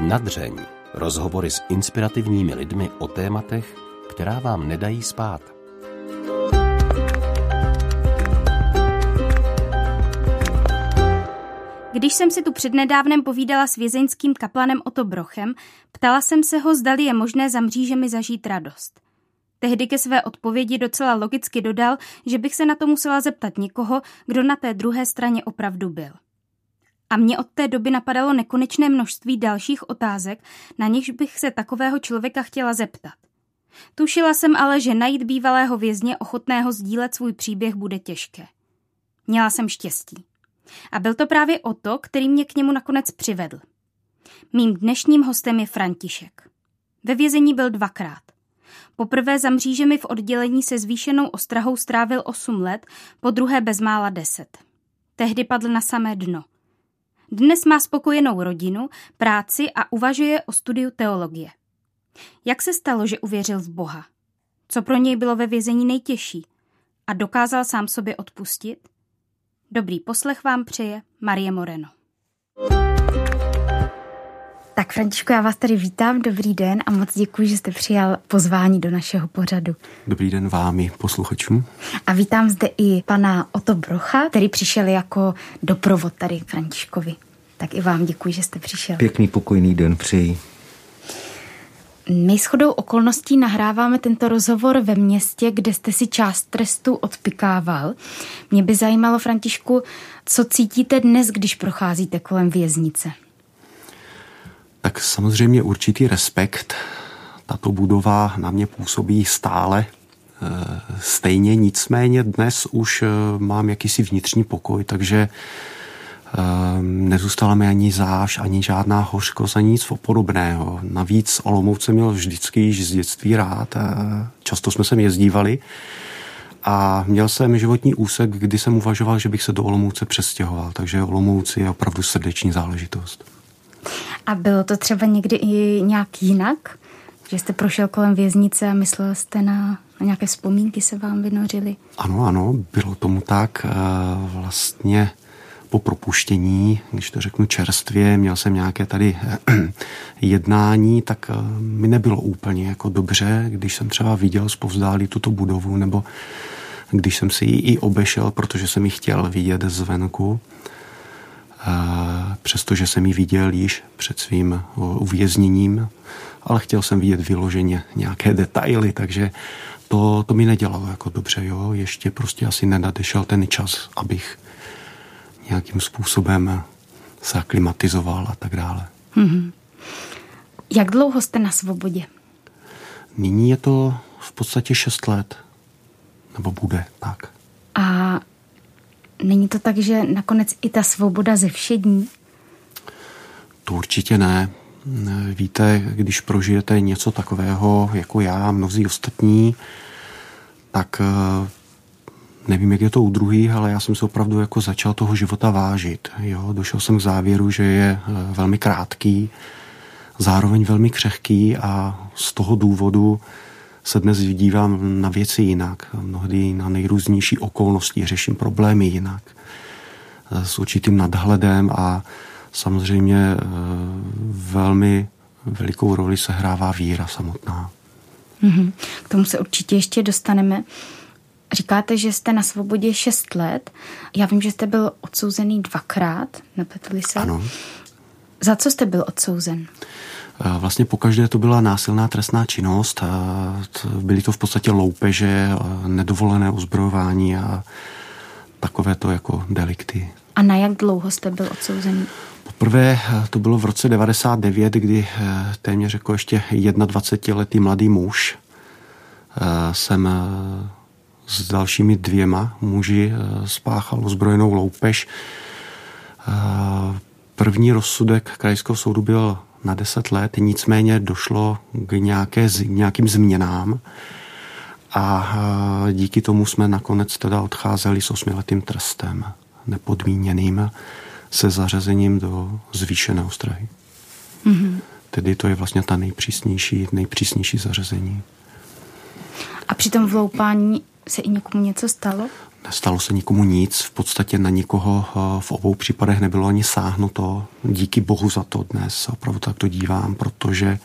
Nadřeň. Rozhovory s inspirativními lidmi o tématech, která vám nedají spát. Když jsem si tu přednedávnem povídala s vězeňským kaplanem Oto Brochem, ptala jsem se ho, zdali je možné za mřížemi zažít radost. Tehdy ke své odpovědi docela logicky dodal, že bych se na to musela zeptat někoho, kdo na té druhé straně opravdu byl. A mě od té doby napadalo nekonečné množství dalších otázek, na nichž bych se takového člověka chtěla zeptat. Tušila jsem ale, že najít bývalého vězně ochotného sdílet svůj příběh bude těžké. Měla jsem štěstí. A byl to právě o to, který mě k němu nakonec přivedl. Mým dnešním hostem je František. Ve vězení byl dvakrát. Poprvé za mřížemi v oddělení se zvýšenou ostrahou strávil 8 let, po druhé bezmála 10. Tehdy padl na samé dno. Dnes má spokojenou rodinu, práci a uvažuje o studiu teologie. Jak se stalo, že uvěřil v Boha? Co pro něj bylo ve vězení nejtěžší? A dokázal sám sobě odpustit? Dobrý poslech vám přeje Marie Moreno. Tak Františko, já vás tady vítám, dobrý den a moc děkuji, že jste přijal pozvání do našeho pořadu. Dobrý den vámi, posluchačům. A vítám zde i pana Oto Brocha, který přišel jako doprovod tady Františkovi. Tak i vám děkuji, že jste přišel. Pěkný pokojný den přeji. My shodou okolností nahráváme tento rozhovor ve městě, kde jste si část trestu odpikával. Mě by zajímalo, Františku, co cítíte dnes, když procházíte kolem věznice? Tak samozřejmě určitý respekt. Tato budova na mě působí stále eh, stejně, nicméně dnes už eh, mám jakýsi vnitřní pokoj, takže Ehm, nezůstala mi ani záž, ani žádná hořkost, ani nic podobného. Navíc Olomouc jsem měl vždycky již z dětství rád. Často jsme sem jezdívali a měl jsem životní úsek, kdy jsem uvažoval, že bych se do Olomouce přestěhoval. Takže Olomouc je opravdu srdeční záležitost. A bylo to třeba někdy i nějak jinak? Že jste prošel kolem věznice a myslel jste na, na nějaké vzpomínky se vám vynořily? Ano, ano, bylo tomu tak. Vlastně po propuštění, když to řeknu čerstvě, měl jsem nějaké tady jednání, tak eh, mi nebylo úplně jako dobře, když jsem třeba viděl zpovzdálí tuto budovu, nebo když jsem si ji i obešel, protože jsem ji chtěl vidět zvenku, eh, přestože jsem ji viděl již před svým uvězněním, ale chtěl jsem vidět vyloženě nějaké detaily, takže to, to mi nedělalo jako dobře, jo. Ještě prostě asi nenadešel ten čas, abych nějakým způsobem se aklimatizoval a tak dále. Mm-hmm. Jak dlouho jste na svobodě? Nyní je to v podstatě 6 let. Nebo bude, tak. A není to tak, že nakonec i ta svoboda ze všední? To určitě ne. Víte, když prožijete něco takového jako já, mnozí ostatní, tak nevím, jak je to u druhých, ale já jsem se opravdu jako začal toho života vážit. Jo? Došel jsem k závěru, že je eh, velmi krátký, zároveň velmi křehký a z toho důvodu se dnes dívám na věci jinak. Mnohdy na nejrůznější okolnosti řeším problémy jinak. S určitým nadhledem a samozřejmě eh, velmi velikou roli se hrává víra samotná. Mm-hmm. K tomu se určitě ještě dostaneme. Říkáte, že jste na svobodě 6 let. Já vím, že jste byl odsouzený dvakrát, nepletli se? Ano. Za co jste byl odsouzen? Vlastně pokaždé to byla násilná trestná činnost. Byly to v podstatě loupeže, nedovolené ozbrojování a takové to jako delikty. A na jak dlouho jste byl odsouzený? Poprvé to bylo v roce 99, kdy téměř jako ještě 21-letý mladý muž jsem s dalšími dvěma muži eh, spáchal ozbrojenou loupež. Eh, první rozsudek krajského soudu byl na 10 let, nicméně došlo k nějaké, nějakým změnám a díky tomu jsme nakonec teda odcházeli s osmiletým trestem, nepodmíněným, se zařazením do zvýšené ostrahy. Mm-hmm. Tedy to je vlastně ta nejpřísnější, nejpřísnější zařazení. A při tom vloupání se i někomu něco stalo? Nestalo se nikomu nic, v podstatě na nikoho eh, v obou případech nebylo ani sáhnuto. Díky bohu za to dnes opravdu tak to dívám, protože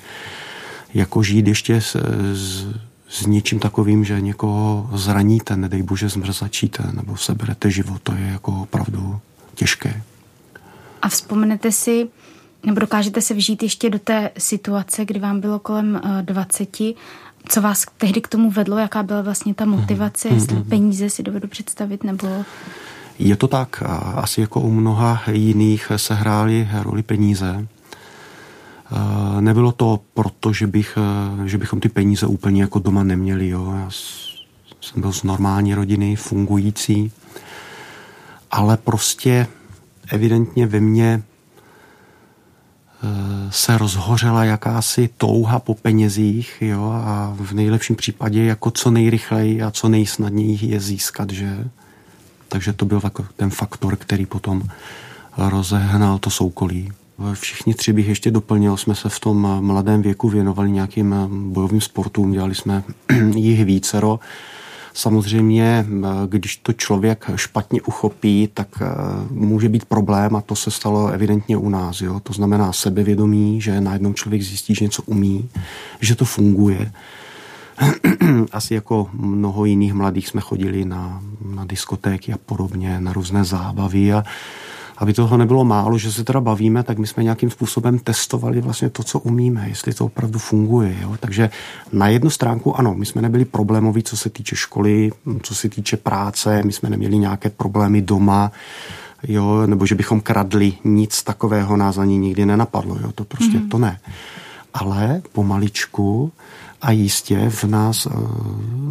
jako žít ještě s, s, s něčím takovým, že někoho zraníte, nedej bože zmrzačíte nebo seberete život, to je jako opravdu těžké. A vzpomenete si, nebo dokážete se vžít ještě do té situace, kdy vám bylo kolem 20, eh, co vás tehdy k tomu vedlo, jaká byla vlastně ta motivace, mm-hmm. jestli peníze si dovedu představit, nebo... Je to tak, asi jako u mnoha jiných se hrály roli peníze. Nebylo to proto, že, bych, že bychom ty peníze úplně jako doma neměli. Jo. Já jsem byl z normální rodiny, fungující, ale prostě evidentně ve mně se rozhořela jakási touha po penězích jo, a v nejlepším případě jako co nejrychleji a co nejsnadněji je získat, že? Takže to byl ten faktor, který potom rozehnal to soukolí. Všichni tři bych ještě doplnil, jsme se v tom mladém věku věnovali nějakým bojovým sportům, dělali jsme jich vícero Samozřejmě, eh, když to člověk špatně uchopí, tak eh, může být problém a to se stalo evidentně u nás. Jo? To znamená sebevědomí, že najednou člověk zjistí, že něco umí, že to funguje. Asi jako mnoho jiných mladých jsme chodili na, na diskotéky a podobně, na různé zábavy a aby toho nebylo málo, že se teda bavíme, tak my jsme nějakým způsobem testovali vlastně to, co umíme, jestli to opravdu funguje. Jo? Takže na jednu stránku ano, my jsme nebyli problémoví, co se týče školy, co se týče práce, my jsme neměli nějaké problémy doma, jo, nebo že bychom kradli, nic takového nás ani nikdy nenapadlo, jo, to prostě mm. to ne. Ale pomaličku a jistě v nás e,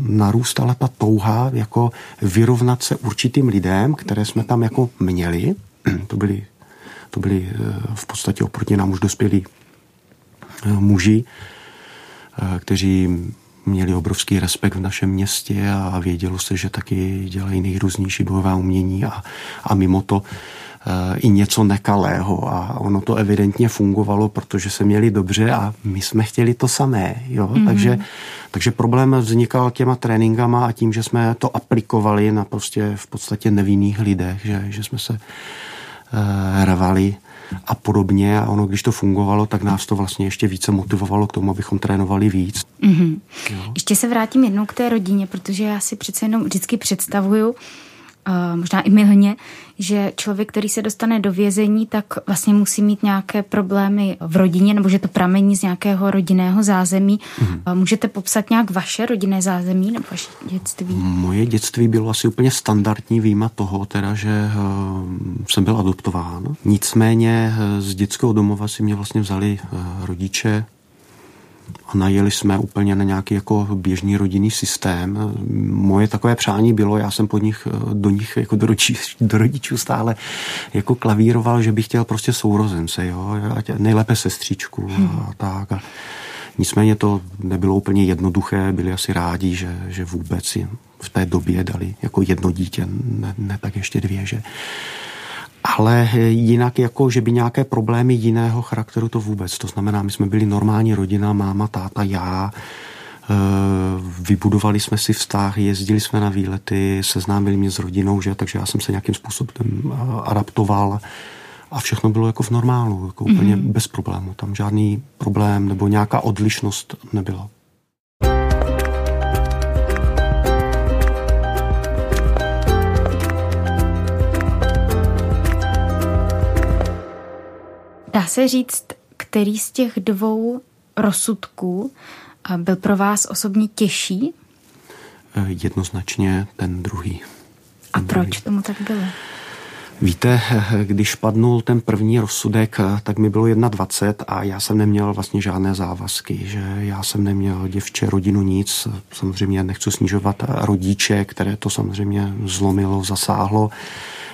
narůstala ta touha jako vyrovnat se určitým lidem, které jsme tam jako měli, to byli, to byli eh, v podstatě oproti nám už dospělí eh, muži, eh, kteří měli obrovský respekt v našem městě a vědělo se, že taky dělají nejrůznější bojová umění a, a mimo to i něco nekalého a ono to evidentně fungovalo, protože se měli dobře a my jsme chtěli to samé. Jo? Mm-hmm. Takže, takže problém vznikal těma tréninkama a tím, že jsme to aplikovali na prostě v podstatě nevinných lidech, že, že jsme se rvali a podobně. A ono, když to fungovalo, tak nás to vlastně ještě více motivovalo k tomu, abychom trénovali víc. Mm-hmm. Ještě se vrátím jednou k té rodině, protože já si přece jenom vždycky představuju, možná i milně, že člověk, který se dostane do vězení, tak vlastně musí mít nějaké problémy v rodině, nebo že to pramení z nějakého rodinného zázemí. Mm-hmm. Můžete popsat nějak vaše rodinné zázemí nebo vaše dětství? Moje dětství bylo asi úplně standardní výjima toho, teda, že uh, jsem byl adoptován. Nicméně uh, z dětského domova si mě vlastně vzali uh, rodiče, a najeli jsme úplně na nějaký jako běžný rodinný systém. Moje takové přání bylo, já jsem pod nich, do nich jako do, rodičů, do rodičů stále jako klavíroval, že bych chtěl prostě sourozence, jo, nejlépe sestřičku a hmm. tak. A nicméně to nebylo úplně jednoduché, byli asi rádi, že, že vůbec v té době dali jako jedno dítě, ne, ne tak ještě dvě, že ale jinak jako, že by nějaké problémy jiného charakteru to vůbec. To znamená, my jsme byli normální rodina, máma, táta, já, e, vybudovali jsme si vztah, jezdili jsme na výlety, seznámili mě s rodinou, že, takže já jsem se nějakým způsobem e, adaptoval a všechno bylo jako v normálu, jako úplně mm-hmm. bez problému. Tam žádný problém nebo nějaká odlišnost nebyla. Dá se říct, který z těch dvou rozsudků byl pro vás osobně těžší? Eh, jednoznačně ten druhý. A ten proč druhý. tomu tak bylo? Víte, eh, když padnul ten první rozsudek, eh, tak mi bylo 21 a já jsem neměl vlastně žádné závazky, že já jsem neměl děvče, rodinu, nic. Samozřejmě nechci snižovat rodiče, které to samozřejmě zlomilo, zasáhlo.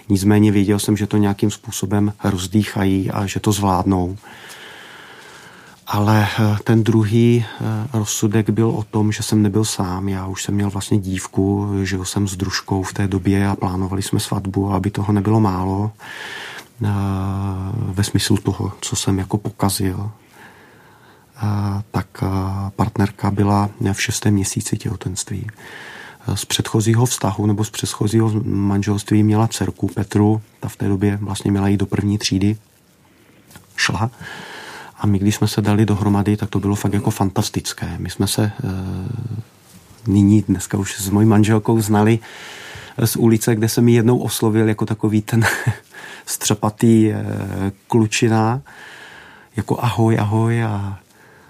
Nicméně věděl jsem, že to nějakým způsobem rozdýchají a že to zvládnou. Ale eh, ten druhý eh, rozsudek byl o tom, že jsem nebyl sám. Já už jsem měl vlastně dívku, žil jsem s družkou v té době a plánovali jsme svatbu, aby toho nebylo málo eh, ve smyslu toho, co jsem jako pokazil. Tak partnerka byla v šestém měsíci těhotenství. Z předchozího vztahu nebo z předchozího manželství měla dcerku Petru, ta v té době vlastně měla jít do první třídy, šla. A my, když jsme se dali dohromady, tak to bylo fakt jako fantastické. My jsme se e, nyní, dneska už s mojí manželkou znali z ulice, kde se mi jednou oslovil jako takový ten střepatý e, klučina, jako ahoj, ahoj a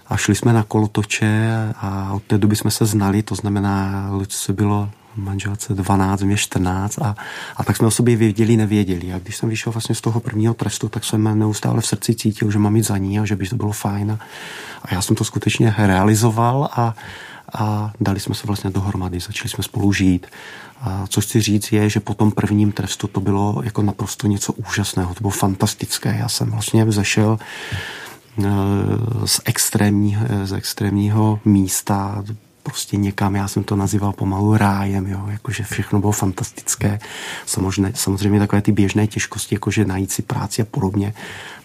a šli jsme na kolotoče a od té doby jsme se znali, to znamená, Luce bylo manželce 12, mě 14 a, a tak jsme o sobě věděli, nevěděli. A když jsem vyšel vlastně z toho prvního trestu, tak jsem neustále v srdci cítil, že mám jít za ní a že by to bylo fajn. A, a já jsem to skutečně realizoval a, a dali jsme se vlastně dohromady, začali jsme spolu žít. A co chci říct je, že po tom prvním trestu to bylo jako naprosto něco úžasného, to bylo fantastické. Já jsem vlastně vzešel z, extrémní, z extrémního místa prostě někam, já jsem to nazýval pomalu rájem, jo, jakože všechno bylo fantastické, samozřejmě, samozřejmě takové ty běžné těžkosti, jakože najít si práci a podobně,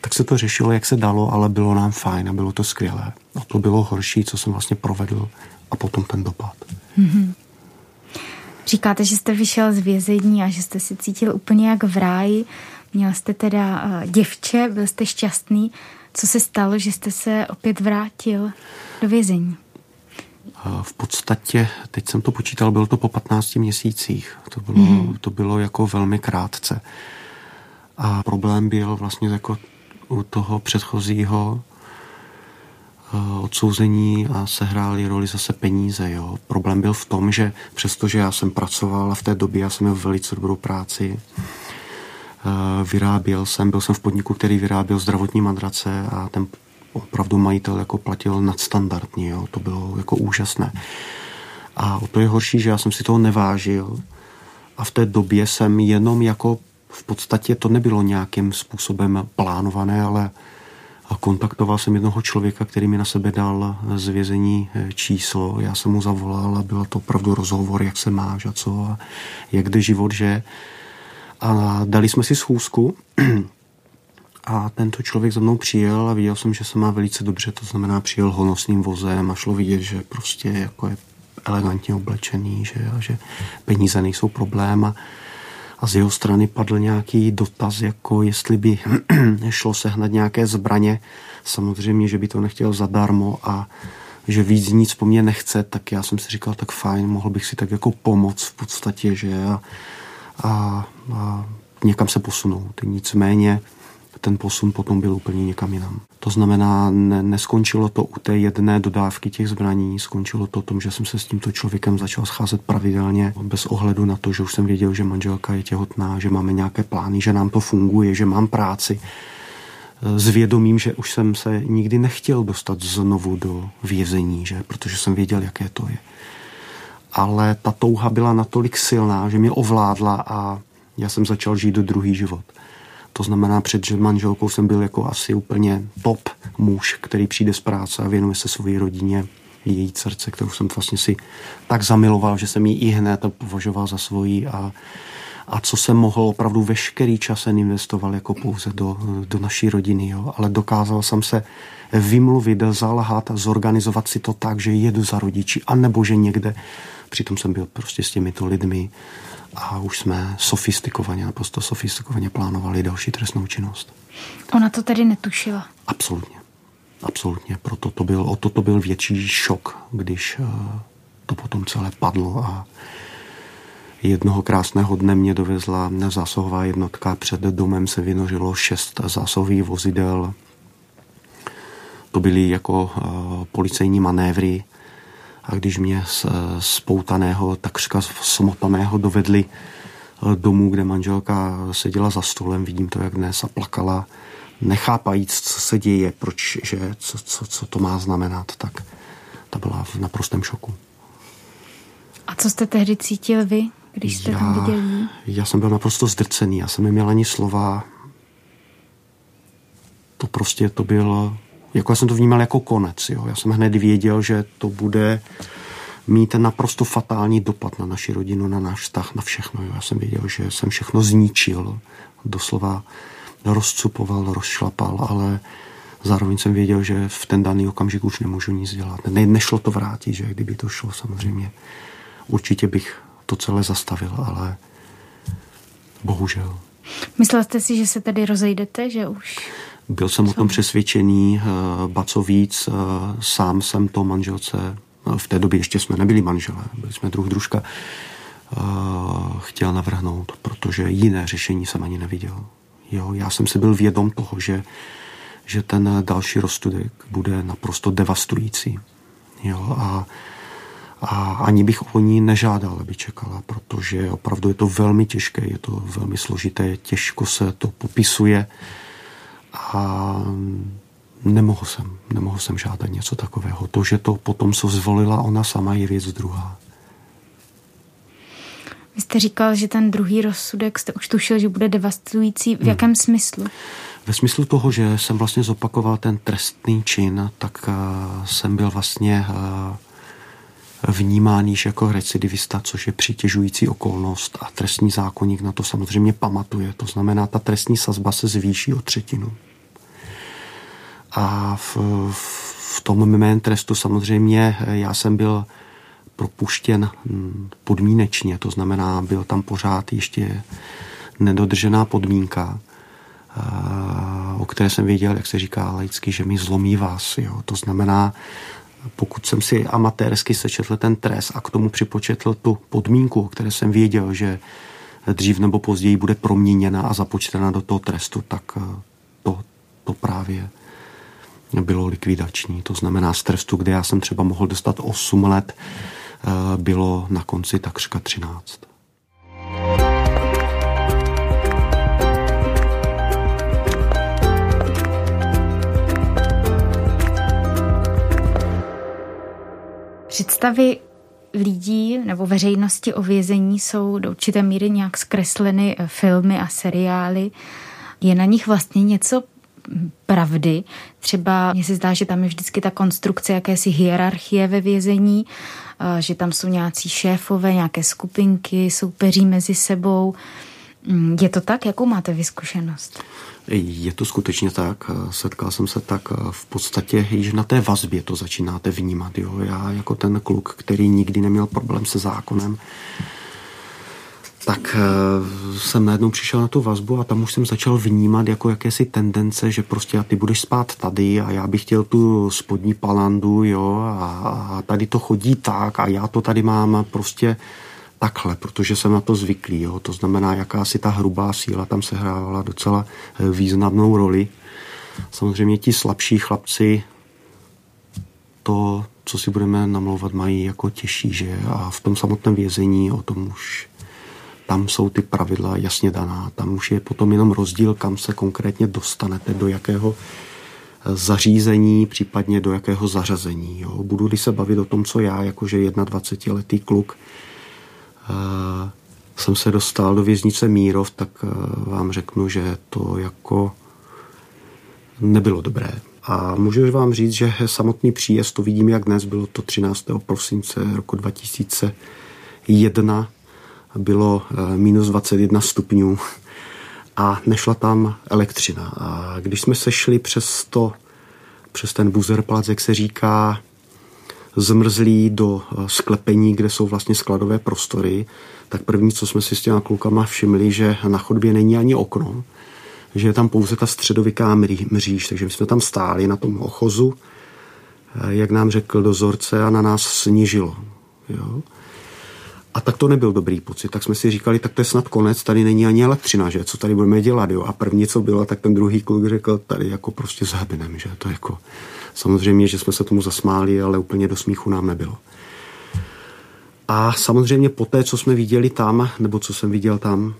tak se to řešilo, jak se dalo, ale bylo nám fajn a bylo to skvělé. A to bylo horší, co jsem vlastně provedl a potom ten dopad. Mm-hmm. Říkáte, že jste vyšel z vězení a že jste si cítil úplně jak v ráji. Měl jste teda uh, děvče, byl jste šťastný. Co se stalo, že jste se opět vrátil do vězení? V podstatě, teď jsem to počítal, bylo to po 15 měsících. To bylo, mm-hmm. to bylo jako velmi krátce. A problém byl vlastně jako u toho předchozího eh, odsouzení a sehráli roli zase peníze. Jo. Problém byl v tom, že přestože já jsem pracoval a v té době já jsem měl velice dobrou práci, vyráběl jsem, byl jsem v podniku, který vyráběl zdravotní madrace a ten opravdu majitel jako platil nadstandardně, jo. to bylo jako úžasné. A o to je horší, že já jsem si toho nevážil a v té době jsem jenom jako v podstatě to nebylo nějakým způsobem plánované, ale kontaktoval jsem jednoho člověka, který mi na sebe dal z vězení eh, číslo. Já jsem mu zavolal a byl to opravdu rozhovor, jak se máš a co a jak jde život, že a dali jsme si schůzku a tento člověk za mnou přijel a viděl jsem, že se má velice dobře, to znamená přijel honosným vozem a šlo vidět, že prostě jako je elegantně oblečený, že, že peníze nejsou problém a, a z jeho strany padl nějaký dotaz, jako jestli by šlo sehnat nějaké zbraně, samozřejmě, že by to nechtěl zadarmo a že víc nic po mně nechce, tak já jsem si říkal, tak fajn, mohl bych si tak jako pomoct v podstatě, že a a, a někam se posunout. Nicméně ten posun potom byl úplně někam jinam. To znamená, ne, neskončilo to u té jedné dodávky těch zbraní, skončilo to tom, že jsem se s tímto člověkem začal scházet pravidelně, bez ohledu na to, že už jsem věděl, že manželka je těhotná, že máme nějaké plány, že nám to funguje, že mám práci. S vědomím, že už jsem se nikdy nechtěl dostat znovu do vězení, že? protože jsem věděl, jaké to je ale ta touha byla natolik silná, že mě ovládla a já jsem začal žít do druhý život. To znamená, před manželkou jsem byl jako asi úplně top muž, který přijde z práce a věnuje se své rodině, její srdce, kterou jsem vlastně si tak zamiloval, že jsem ji i hned považoval za svoji a, a co jsem mohl, opravdu veškerý čas investoval jako pouze do, do naší rodiny, jo. ale dokázal jsem se vymluvit, zalhat, zorganizovat si to tak, že jedu za rodiči, anebo že někde Přitom jsem byl prostě s těmito lidmi a už jsme sofistikovaně, naprosto sofistikovaně plánovali další trestnou činnost. Ona to tedy netušila? Absolutně. Absolutně. Proto to byl, o to to byl větší šok, když uh, to potom celé padlo a jednoho krásného dne mě dovezla zásahová jednotka. Před domem se vynořilo šest zásahových vozidel. To byly jako uh, policejní manévry a když mě spoutaného, takřka smotaného dovedli eh, domů, kde manželka seděla za stolem, vidím to jak dnes a plakala, nechápajíc, co se děje, proč, že, co, co, co to má znamenat, tak ta byla v naprostém šoku. A co jste tehdy cítil vy, když jste já, tam viděl Já jsem byl naprosto zdrcený, já jsem neměl ani slova. To prostě, to bylo jako já jsem to vnímal jako konec. Jo. Já jsem hned věděl, že to bude mít naprosto fatální dopad na naši rodinu, na náš vztah, na všechno. Jo. Já jsem věděl, že jsem všechno zničil, doslova rozcupoval, rozšlapal, ale zároveň jsem věděl, že v ten daný okamžik už nemůžu nic dělat. Ne, nešlo to vrátit, že kdyby to šlo samozřejmě. Určitě bych to celé zastavil, ale bohužel. Myslel jste si, že se tedy rozejdete, že už... Byl jsem o tom přesvědčený, eh, ba co víc, eh, sám jsem to manželce, eh, v té době ještě jsme nebyli manželé, byli jsme druh družka, chtěl navrhnout, protože jiné řešení jsem ani neviděl. Jo, já jsem si byl vědom toho, že, že ten další rozsudek bude naprosto devastující. Jo, a, a ani bych o ní nežádal, aby čekala, protože opravdu je to velmi těžké, je to velmi složité, těžko se to popisuje a nemohl jsem, nemohl jsem žádat něco takového. To, že to potom co zvolila ona sama, je věc druhá. Vy jste říkal, že ten druhý rozsudek jste už tušil, že bude devastující. V hmm. jakém smyslu? Ve smyslu toho, že jsem vlastně zopakoval ten trestný čin, tak uh, jsem byl vlastně uh, vnímán již jako recidivista, což je přitěžující okolnost a trestní zákonník na to samozřejmě pamatuje. To znamená, ta trestní sazba se zvýší o třetinu. A v, v tom mém trestu samozřejmě já jsem byl propuštěn hm, podmínečně, to znamená, byl tam pořád ještě nedodržená podmínka, o které jsem věděl, jak se říká laicky, že mi zlomí vás. Jo. To znamená, pokud jsem si amatérsky sečetl ten trest a k tomu připočetl tu podmínku, o které jsem věděl, že dřív nebo později bude proměněna a započtena do toho trestu, tak eh, to, to právě bylo likvidační. To znamená z trestu, kde já jsem třeba mohl dostat 8 let, eh, bylo na konci takřka 13. Představy lidí nebo veřejnosti o vězení jsou do určité míry nějak zkresleny eh, filmy a seriály. Je na nich vlastně něco pravdy. Třeba mně se zdá, že tam je vždycky ta konstrukce jakési hierarchie ve vězení, eh, že tam jsou nějací šéfové, nějaké skupinky, soupeří mezi sebou. Mm, je to tak? Jakou máte vyzkušenost? Je to skutečně tak. Setkal jsem se tak v podstatě již na té vazbě to začínáte vnímat. Jo. Já jako ten kluk, který nikdy neměl problém se zákonem, tak eh, jsem najednou přišel na tu vazbu a tam už jsem začal vnímat jako jakési tendence, že prostě a ty budeš spát tady a já bych chtěl tu spodní palandu, jo, a, a tady to chodí tak a já to tady mám prostě takhle, protože jsem na to zvyklý. Jo. To znamená, jaká si ta hrubá síla tam se hrávala docela eh, významnou roli. Samozřejmě ti slabší chlapci to, co si budeme namlouvat, mají jako těžší, že? A v tom samotném vězení o tom už tam jsou ty pravidla jasně daná. Tam už je potom jenom rozdíl, kam se konkrétně dostanete, do jakého eh, zařízení, případně do jakého zařazení. Jo. Budu-li se bavit o tom, co já, jakože 21-letý kluk, jsem se dostal do věznice Mírov, tak eh, vám řeknu, že to jako nebylo dobré. A můžu vám říct, že samotný příjezd, to vidím jak dnes, bylo to 13. prosince roku 2001, bylo eh, minus 21 stupňů a nešla tam elektřina. A když jsme sešli přes to, přes ten buzerplac, jak se říká, zmrzlí do eh, sklepení, kde jsou vlastně skladové prostory, tak první, co jsme si s těma klukama všimli, že na chodbě není ani okno, že je tam pouze ta středoviká mříž, takže my jsme tam stáli na tom ochozu, eh, jak nám řekl dozorce a na nás snížilo. Jo? A tak to nebyl dobrý pocit. Tak jsme si říkali, tak to je snad konec, tady není ani elektřina, že? Co tady budeme dělat, jo? A první, co bylo, tak ten druhý kluk řekl, tady jako prostě zhebnem, že? To jako, samozřejmě, že jsme se tomu zasmáli, ale úplně do smíchu nám nebylo. A samozřejmě po té, co jsme viděli tam, nebo co jsem viděl tam,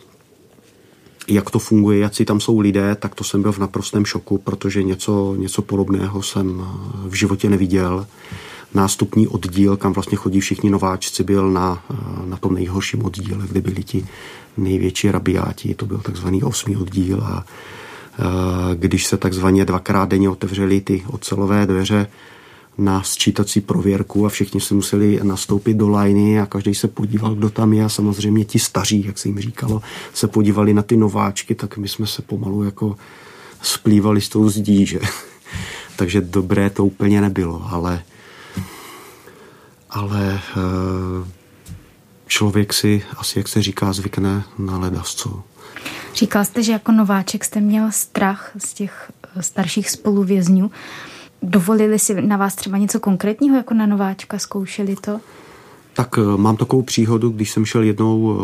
jak to funguje, jak si tam jsou lidé, tak to jsem byl v naprostém šoku, protože něco, něco podobného jsem v životě neviděl nástupní oddíl, kam vlastně chodí všichni nováčci, byl na, na tom nejhorším oddíle, kde byli ti největší rabiáti, to byl takzvaný osmý oddíl a když se takzvaně dvakrát denně otevřely ty ocelové dveře na sčítací prověrku a všichni se museli nastoupit do lajny a každý se podíval, kdo tam je a samozřejmě ti staří, jak se jim říkalo, se podívali na ty nováčky, tak my jsme se pomalu jako splývali s tou zdí, že? Takže dobré to úplně nebylo, ale ale eh, člověk si asi, jak se říká, zvykne na ledasco. Říkal jste, že jako nováček jste měl strach z těch eh, starších spoluvězňů. Dovolili si na vás třeba něco konkrétního jako na nováčka? Zkoušeli to? Tak eh, mám takovou příhodu, když jsem šel jednou eh,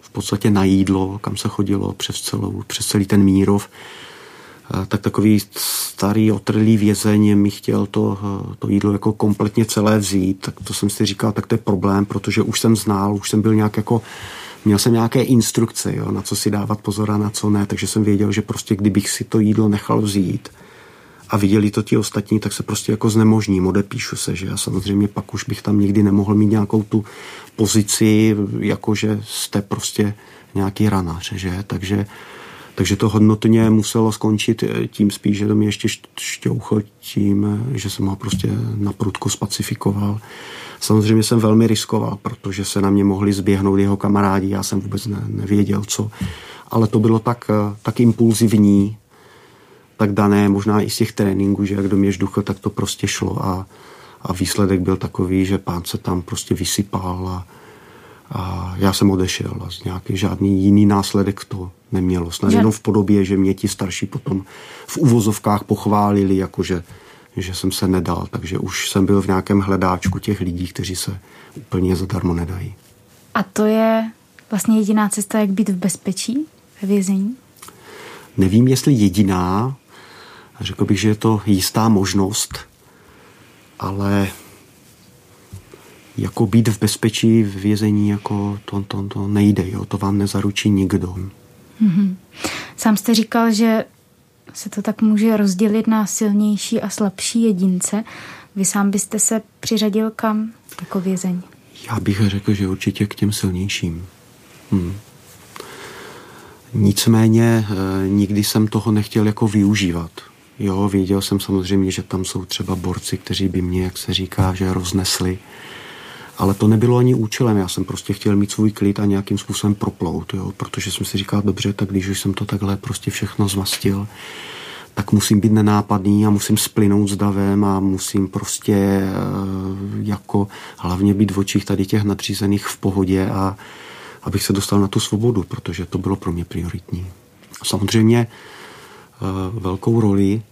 v podstatě na jídlo, kam se chodilo přes, celou, přes celý ten Mírov, tak takový starý otrlý vězeň mi chtěl to, to jídlo jako kompletně celé vzít, tak to jsem si říkal, tak to je problém, protože už jsem znal, už jsem byl nějak jako měl jsem nějaké instrukce, jo, na co si dávat pozor a na co ne, takže jsem věděl, že prostě kdybych si to jídlo nechal vzít a viděli to ti ostatní, tak se prostě jako znemožním, odepíšu se, že? Já samozřejmě pak už bych tam nikdy nemohl mít nějakou tu pozici, jako že jste prostě nějaký ranař, že, takže takže to hodnotně muselo skončit tím spíš, že to mě ještě šťouchl tím, že jsem ho prostě na prudko spacifikoval. Samozřejmě jsem velmi riskoval, protože se na mě mohli zběhnout jeho kamarádi, já jsem vůbec ne, nevěděl, co. Ale to bylo tak, tak impulzivní, tak dané, možná i z těch tréninků, že jak do mě žduchl, tak to prostě šlo a, a výsledek byl takový, že pán se tam prostě vysypal a, a já jsem odešel a nějaký žádný jiný následek to nemělo. Snad jenom v podobě, že mě ti starší potom v uvozovkách pochválili, jakože že jsem se nedal, takže už jsem byl v nějakém hledáčku těch lidí, kteří se úplně zadarmo nedají. A to je vlastně jediná cesta, jak být v bezpečí ve vězení? Nevím, jestli jediná, řekl bych, že je to jistá možnost, ale jako být v bezpečí v vězení, jako to, to, to nejde, jo? to vám nezaručí nikdo. Mm-hmm. Sám jste říkal, že se to tak může rozdělit na silnější a slabší jedince. Vy sám byste se přiřadil kam jako vězeň? Já bych řekl, že určitě k těm silnějším. Hmm. Nicméně eh, nikdy jsem toho nechtěl jako využívat. Jo, věděl jsem samozřejmě, že tam jsou třeba borci, kteří by mě, jak se říká, že roznesli. Ale to nebylo ani účelem, já jsem prostě chtěl mít svůj klid a nějakým způsobem proplout, jo, protože jsem si říkal, dobře, tak když už jsem to takhle prostě všechno zmastil, tak musím být nenápadný a musím splynout s davem a musím prostě eh, jako hlavně být v očích tady těch nadřízených v pohodě a abych se dostal na tu svobodu, protože to bylo pro mě prioritní. Samozřejmě eh, velkou roli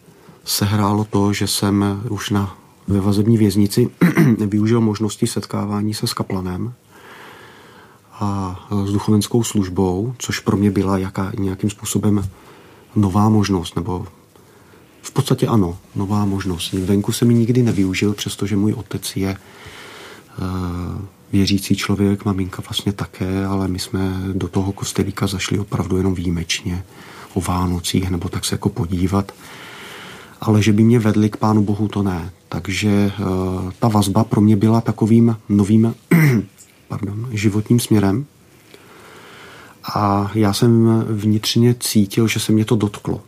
sehrálo to, že jsem už na ve vazební věznici využil možnosti setkávání se s kaplanem a s duchovenskou službou, což pro mě byla jaká, nějakým způsobem nová možnost, nebo v podstatě ano, nová možnost. Venku se mi nikdy nevyužil, přestože můj otec je uh, věřící člověk, maminka vlastně také, ale my jsme do toho kostelíka zašli opravdu jenom výjimečně o Vánocích, nebo tak se jako podívat. Ale že by mě vedli k Pánu Bohu, to ne. Takže uh, ta vazba pro mě byla takovým novým pardon, životním směrem. A já jsem vnitřně cítil, že se mě to dotklo.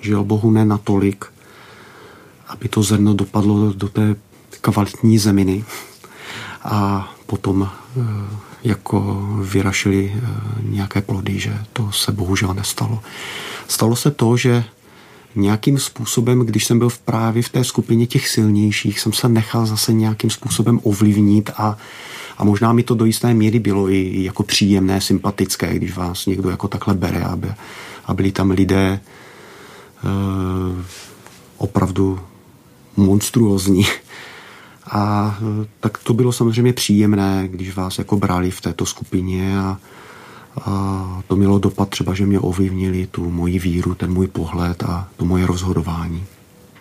Žil Bohu ne natolik, aby to zrno dopadlo do té kvalitní zeminy a potom uh, jako vyrašili uh, nějaké plody, že to se bohužel nestalo. Stalo se to, že nějakým způsobem, když jsem byl v právě v té skupině těch silnějších, jsem se nechal zase nějakým způsobem ovlivnit a, a možná mi to do jisté míry bylo i, jako příjemné, sympatické, když vás někdo jako takhle bere, aby, a byli tam lidé e, opravdu monstruózní. A e, tak to bylo samozřejmě příjemné, když vás jako brali v této skupině a, a to mělo dopad třeba, že mě ovlivnili tu moji víru, ten můj pohled a to moje rozhodování.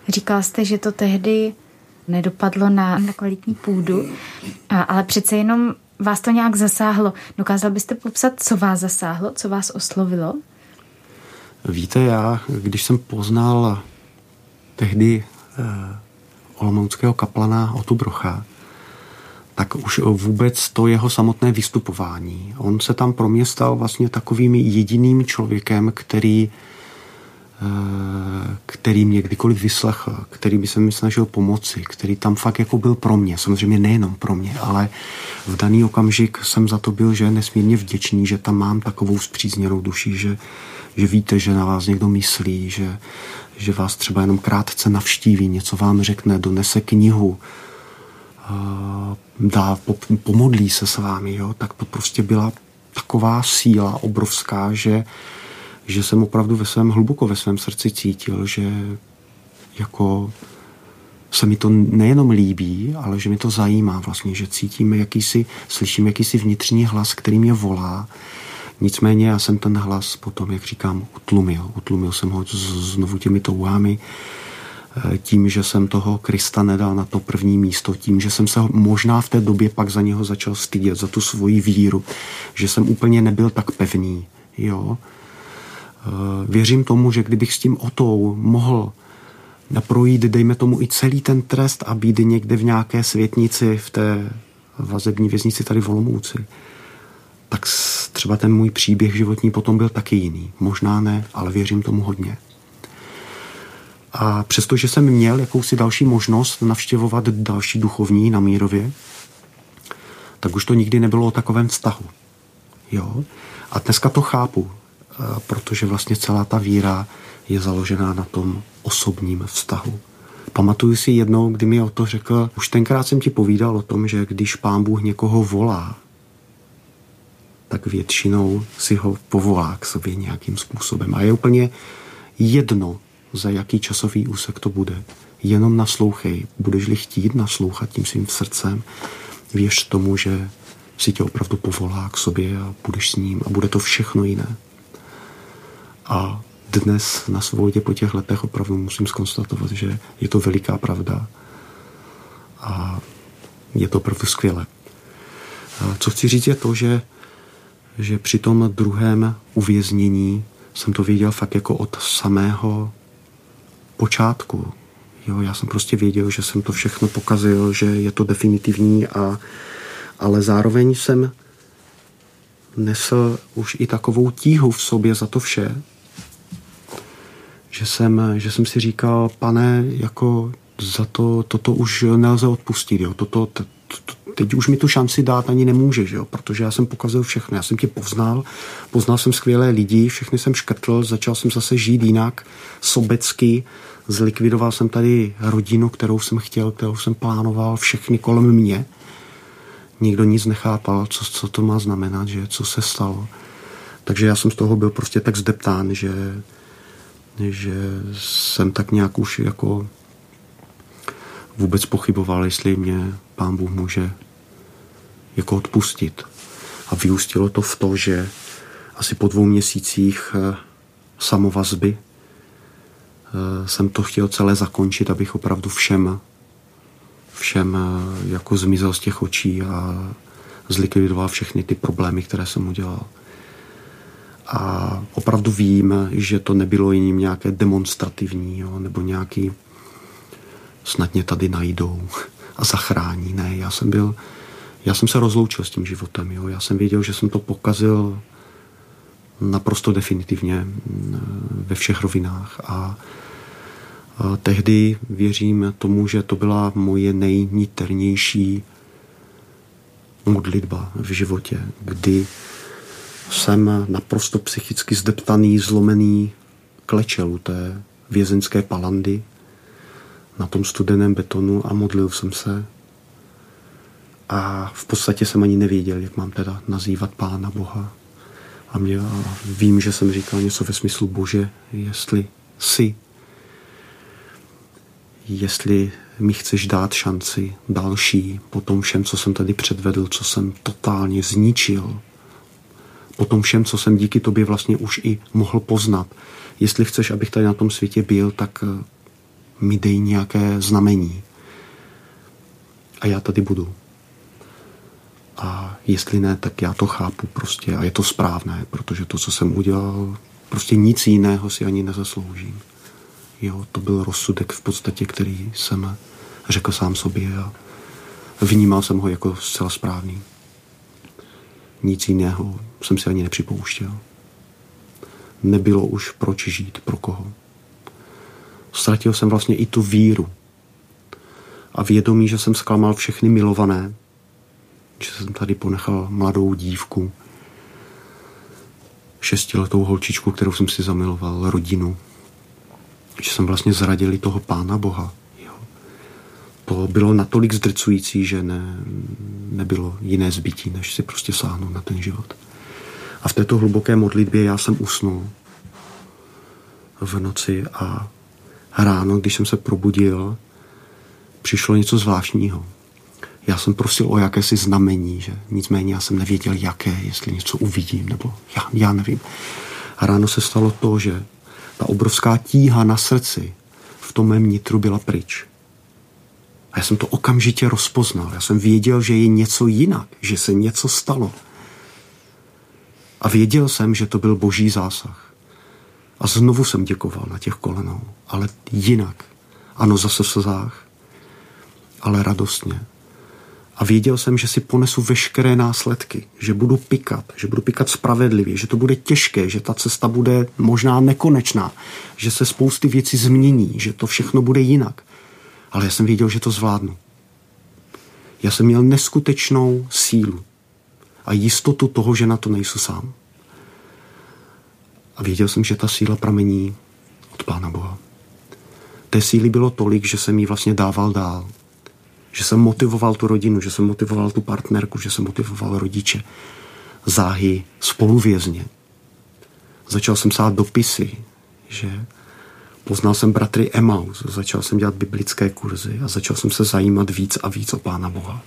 Říkal jste, že to tehdy nedopadlo na, na kvalitní půdu, a, ale přece jenom vás to nějak zasáhlo. Dokázal byste popsat, co vás zasáhlo, co vás oslovilo? Víte, já, když jsem poznal tehdy eh, olomouckého kaplana Otu Brocha, tak už vůbec to jeho samotné vystupování. On se tam pro mě stal vlastně takovým jediným člověkem, který eh, který mě kdykoliv vyslechl, který by se mi snažil pomoci, který tam fakt jako byl pro mě. Samozřejmě nejenom pro mě, ale v daný okamžik jsem za to byl, že nesmírně vděčný, že tam mám takovou zpřízněnou duši, že, že víte, že na vás někdo myslí, že, že vás třeba jenom krátce navštíví, něco vám řekne, donese knihu, dá, pomodlí se s vámi, jo, tak to prostě byla taková síla obrovská, že, že jsem opravdu ve svém, hluboko ve svém srdci cítil, že jako se mi to nejenom líbí, ale že mi to zajímá vlastně, že cítíme jakýsi, slyším jakýsi vnitřní hlas, který mě volá. Nicméně já jsem ten hlas potom, jak říkám, utlumil. Utlumil jsem ho znovu těmi touhami, tím, že jsem toho Krista nedal na to první místo, tím, že jsem se možná v té době pak za něho začal stydět, za tu svoji víru, že jsem úplně nebyl tak pevný. Jo? Eh, věřím tomu, že kdybych s tím otou mohl projít, dejme tomu, i celý ten trest a být někde v nějaké světnici, v té vazební věznici tady v Olomouci, tak třeba ten můj příběh životní potom byl taky jiný. Možná ne, ale věřím tomu hodně. A přestože jsem měl jakousi další možnost navštěvovat další duchovní na Mírově, tak už to nikdy nebylo o takovém vztahu. Jo? A dneska to chápu, protože vlastně celá ta víra je založená na tom osobním vztahu. Pamatuju si jednou, kdy mi o to řekl, už tenkrát jsem ti povídal o tom, že když pán Bůh někoho volá, tak většinou si ho povolá k sobě nějakým způsobem. A je úplně jedno, za jaký časový úsek to bude. Jenom naslouchej. Budeš-li chtít naslouchat tím svým srdcem, věř tomu, že si tě opravdu povolá k sobě a budeš s ním a bude to všechno jiné. A dnes na svobodě po těch letech opravdu musím skonstatovat, že je to veliká pravda a je to opravdu skvělé. Co chci říct je to, že, že při tom druhém uvěznění jsem to věděl fakt jako od samého počátku. Jo, já jsem prostě věděl, že jsem to všechno pokazil, že je to definitivní, a, ale zároveň jsem nesl už i takovou tíhu v sobě za to vše, že jsem, že jsem si říkal, pane, jako za to, toto už nelze odpustit, jo, toto, to, to, teď už mi tu šanci dát ani nemůže, jo, protože já jsem pokazil všechno, já jsem tě poznal, poznal jsem skvělé lidi, všechny jsem škrtl, začal jsem zase žít jinak, sobecky, zlikvidoval jsem tady rodinu, kterou jsem chtěl, kterou jsem plánoval, všechny kolem mě. Nikdo nic nechápal, co, co to má znamenat, že co se stalo. Takže já jsem z toho byl prostě tak zdeptán, že že jsem tak nějak už jako vůbec pochyboval, jestli mě pán Bůh může jako odpustit. A vyústilo to v to, že asi po dvou měsících eh, samovazby eh, jsem to chtěl celé zakončit, abych opravdu všem, všem eh, jako zmizel z těch očí a zlikvidoval všechny ty problémy, které jsem udělal. A opravdu vím, že to nebylo jiním nějaké demonstrativní, jo, nebo nějaký snad mě tady najdou a zachrání. Ne, já jsem byl, já jsem se rozloučil s tím životem, jo. Já jsem věděl, že jsem to pokazil naprosto definitivně mm, ve všech rovinách a, tehdy věřím tomu, že to byla moje nejniternější modlitba v životě, kdy jsem naprosto psychicky zdeptaný, zlomený klečel u té vězenské palandy na tom studeném betonu a modlil jsem se. A v podstatě jsem ani nevěděl, jak mám teda nazývat Pána Boha. A, mě, a vím, že jsem říkal něco ve smyslu Bože, jestli si, jestli mi chceš dát šanci další po tom všem, co jsem tady předvedl, co jsem totálně zničil, po tom všem, co jsem díky tobě vlastně už i mohl poznat. Jestli chceš, abych tady na tom světě byl, tak mi dej nějaké znamení. A já tady budu. A jestli ne, tak já to chápu prostě a je to správné, protože to, co jsem udělal, prostě nic jiného si ani nezasloužím. Jo, to byl rozsudek v podstatě, který jsem řekl sám sobě a vnímal jsem ho jako zcela správný. Nic jiného jsem si ani nepřipouštěl. Nebylo už proč žít, pro koho. Ztratil jsem vlastně i tu víru. A vědomí, že jsem zklamal všechny milované, že jsem tady ponechal mladou dívku, šestiletou holčičku, kterou jsem si zamiloval, rodinu, že jsem vlastně zradil toho Pána Boha. Jo. to bylo natolik zdrcující, že ne, nebylo jiné zbytí, než si prostě sáhnout na ten život. A v této hluboké modlitbě já jsem usnul v noci a ráno, když jsem se probudil, přišlo něco zvláštního. Já jsem prosil o jakési znamení, že nicméně já jsem nevěděl, jaké, jestli něco uvidím, nebo já, já nevím. A ráno se stalo to, že ta obrovská tíha na srdci v tom mém nitru byla pryč. A já jsem to okamžitě rozpoznal. Já jsem věděl, že je něco jinak, že se něco stalo. A věděl jsem, že to byl boží zásah. A znovu jsem děkoval na těch kolenou, ale jinak. Ano, zase v slzách, ale radostně. A věděl jsem, že si ponesu veškeré následky, že budu pikat, že budu pikat spravedlivě, že to bude těžké, že ta cesta bude možná nekonečná, že se spousty věcí změní, že to všechno bude jinak. Ale já jsem věděl, že to zvládnu. Já jsem měl neskutečnou sílu a jistotu toho, že na to nejsou sám. A věděl jsem, že ta síla pramení od Pána Boha. Té síly bylo tolik, že jsem jí vlastně dával dál. Že jsem motivoval tu rodinu, že jsem motivoval tu partnerku, že jsem motivoval rodiče, záhy, spoluvězně. Začal jsem psát dopisy, že poznal jsem bratry Emaus, začal jsem dělat biblické kurzy a začal jsem se zajímat víc a víc o Pána Boha.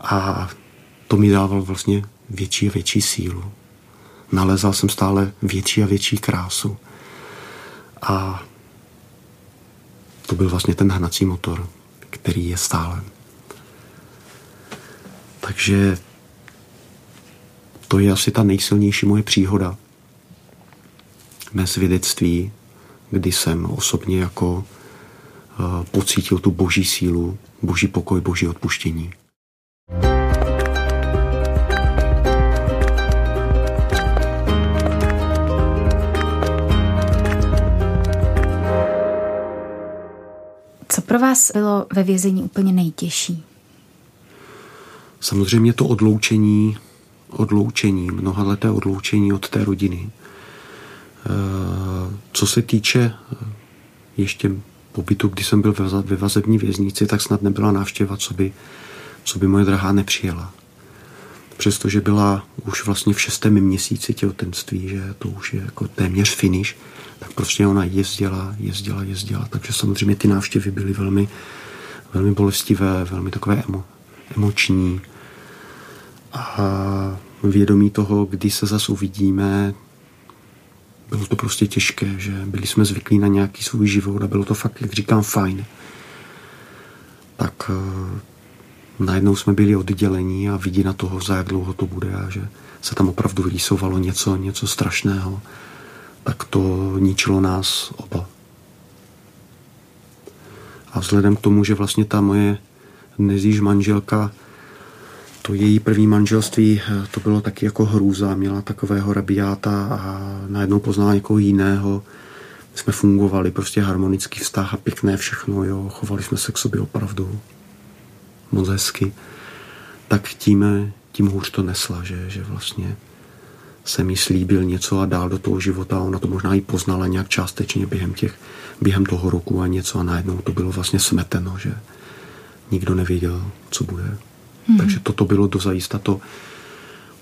A to mi dával vlastně větší a větší sílu. Nalezal jsem stále větší a větší krásu. A to byl vlastně ten hnací motor, který je stále. Takže to je asi ta nejsilnější moje příhoda. Mé svědectví, kdy jsem osobně jako uh, pocítil tu boží sílu, boží pokoj, boží odpuštění. Co pro vás bylo ve vězení úplně nejtěžší? Samozřejmě to odloučení, odloučení, mnohaleté odloučení od té rodiny. Eh, co se týče eh, ještě pobytu, kdy jsem byl ve vazební věznici, tak snad nebyla návštěva, co by, co by moje drahá nepřijela. Přestože byla už vlastně v šestém měsíci těhotenství, že to už je jako téměř finish, tak prostě ona jezdila, jezdila, jezdila. Takže samozřejmě ty návštěvy byly velmi, velmi bolestivé, velmi takové emo, emoční. A vědomí toho, kdy se zase uvidíme, bylo to prostě těžké, že byli jsme zvyklí na nějaký svůj život a bylo to fakt, jak říkám, fajn. Tak eh, najednou jsme byli oddělení a vidí na toho, za jak dlouho to bude a že se tam opravdu vyrýsovalo něco, něco strašného tak to ničilo nás oba. A vzhledem k tomu, že vlastně ta moje dnes manželka, to její první manželství, to bylo taky jako hrůza, měla takového rabiáta a najednou poznala někoho jiného. My jsme fungovali, prostě harmonický vztah a pěkné všechno, jo, chovali jsme se k sobě opravdu moc hezky. Tak tím, tím hůř to nesla, že, že vlastně se mi slíbil něco a dál do toho života. Ona to možná i poznala nějak částečně během, těch, během toho roku a něco a najednou to bylo vlastně smeteno, že nikdo nevěděl, co bude. Hmm. Takže toto bylo dozajista to,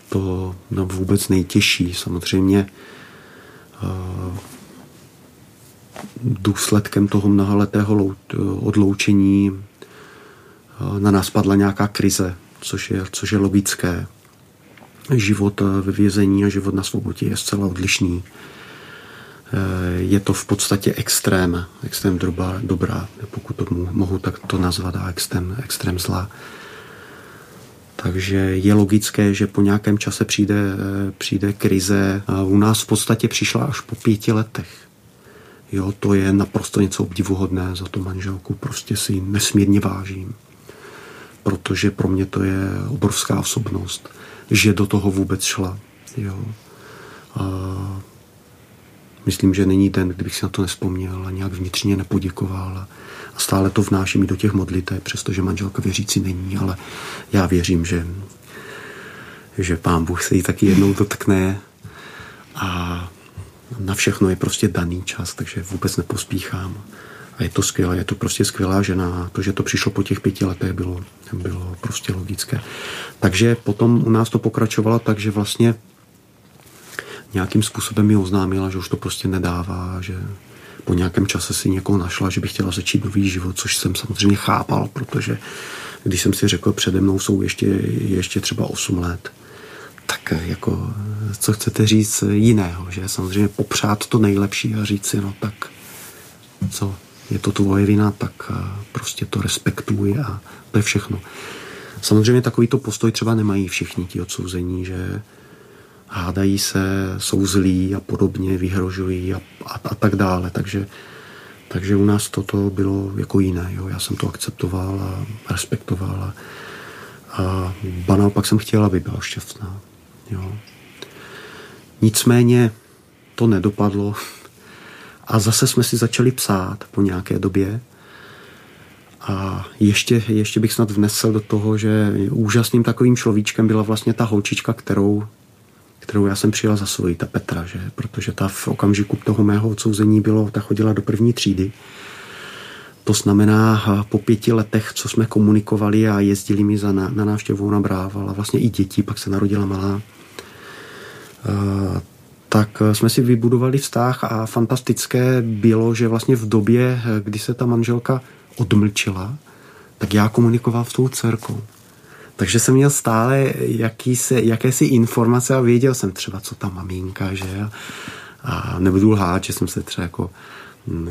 to no, vůbec nejtěžší. Samozřejmě uh, důsledkem toho mnohaletého odloučení uh, na nás padla nějaká krize, což je, což je logické život ve vězení a život na svobodě je zcela odlišný. Eh, je to v podstatě extrém, extrém dobrá, dobrá pokud to mohu tak to nazvat, a extrém, extrém zla. Takže je logické, že po nějakém čase přijde, eh, přijde krize. A u nás v podstatě přišla až po pěti letech. Jo, to je naprosto něco obdivuhodné za tu manželku. Prostě si nesmírně vážím. Protože pro mě to je obrovská osobnost že do toho vůbec šla. Jo. A myslím, že není den, kdybych si na to nespomněl a nějak vnitřně nepoděkoval. A stále to vnáším i do těch modlitev, přestože manželka věřící není, ale já věřím, že, že pán Bůh se jí taky jednou dotkne a na všechno je prostě daný čas, takže vůbec nepospíchám. A je to skvělé, je to prostě skvělá žena. To, že to přišlo po těch pěti letech, bylo, bylo prostě logické. Takže potom u nás to pokračovalo tak, že vlastně nějakým způsobem mi oznámila, že už to prostě nedává, že po nějakém čase si někoho našla, že by chtěla začít nový život, což jsem samozřejmě chápal, protože když jsem si řekl, přede mnou jsou ještě, ještě třeba 8 let, tak jako, co chcete říct jiného, že samozřejmě popřát to nejlepší a říct si, no tak co, je to tvoje vina, tak eh, prostě to respektuj a to je všechno. Samozřejmě takovýto postoj třeba nemají všichni ti odsouzení, že hádají se, jsou zlí a podobně, vyhrožují a, a, a tak dále. Takže, takže u nás toto bylo jako jiné. Jo. Já jsem to akceptoval a respektoval a, a ba naopak jsem chtěla, aby byla šťastná. Jo. Nicméně to nedopadlo a zase jsme si začali psát po nějaké době. A ještě, ještě bych snad vnesl do toho, že úžasným takovým človíčkem byla vlastně ta holčička, kterou, kterou já jsem přijal za svoji, ta Petra, že? protože ta v okamžiku toho mého odsouzení bylo, ta chodila do první třídy. To znamená, po pěti letech, co jsme komunikovali a jezdili mi za, na, na návštěvu, ona brávala vlastně i děti, pak se narodila malá tak eh, jsme si vybudovali vztah a fantastické bylo, že vlastně v době, eh, kdy se ta manželka odmlčela, tak já komunikoval s tou dcerkou. Takže jsem měl stále jakýsi, jakési informace a věděl jsem třeba, co ta maminka, že a nebudu lhát, že jsem se třeba jako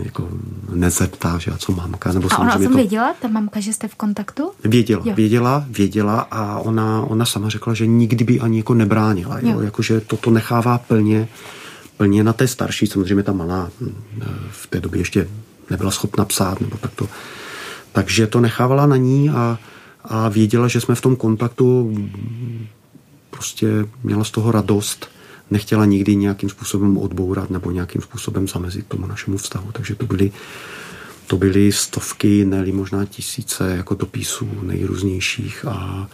jako nezeptá, že a co mamka. Nebo a ona jsem to... věděla, ta mamka, že jste v kontaktu? Věděla, jo. věděla, věděla a ona, ona sama řekla, že nikdy by ani jako nebránila. Jo? Jo. Jakože toto nechává plně, plně na té starší, samozřejmě ta malá v té době ještě nebyla schopna psát nebo takto. Takže to nechávala na ní a, a věděla, že jsme v tom kontaktu prostě měla z toho radost nechtěla nikdy nějakým způsobem odbourat nebo nějakým způsobem zamezit tomu našemu vztahu. Takže to byly, to byly stovky, ne možná tisíce jako dopisů nejrůznějších a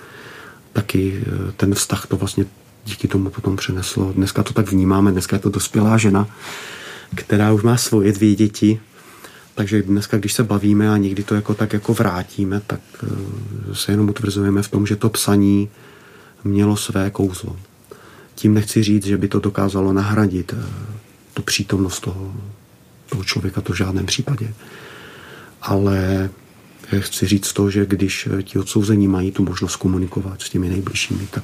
taky eh, ten vztah to vlastně díky tomu potom přeneslo. Dneska to tak vnímáme, dneska je to dospělá žena, která už má svoje dvě děti, takže dneska, když se bavíme a někdy to jako tak jako vrátíme, tak eh, se jenom utvrzujeme v tom, že to psaní mělo své kouzlo. Tím nechci říct, že by to dokázalo nahradit eh, tu přítomnost toho, toho člověka, to v žádném případě. Ale chci říct to, že když eh, ti odsouzení mají tu možnost komunikovat s těmi nejbližšími, tak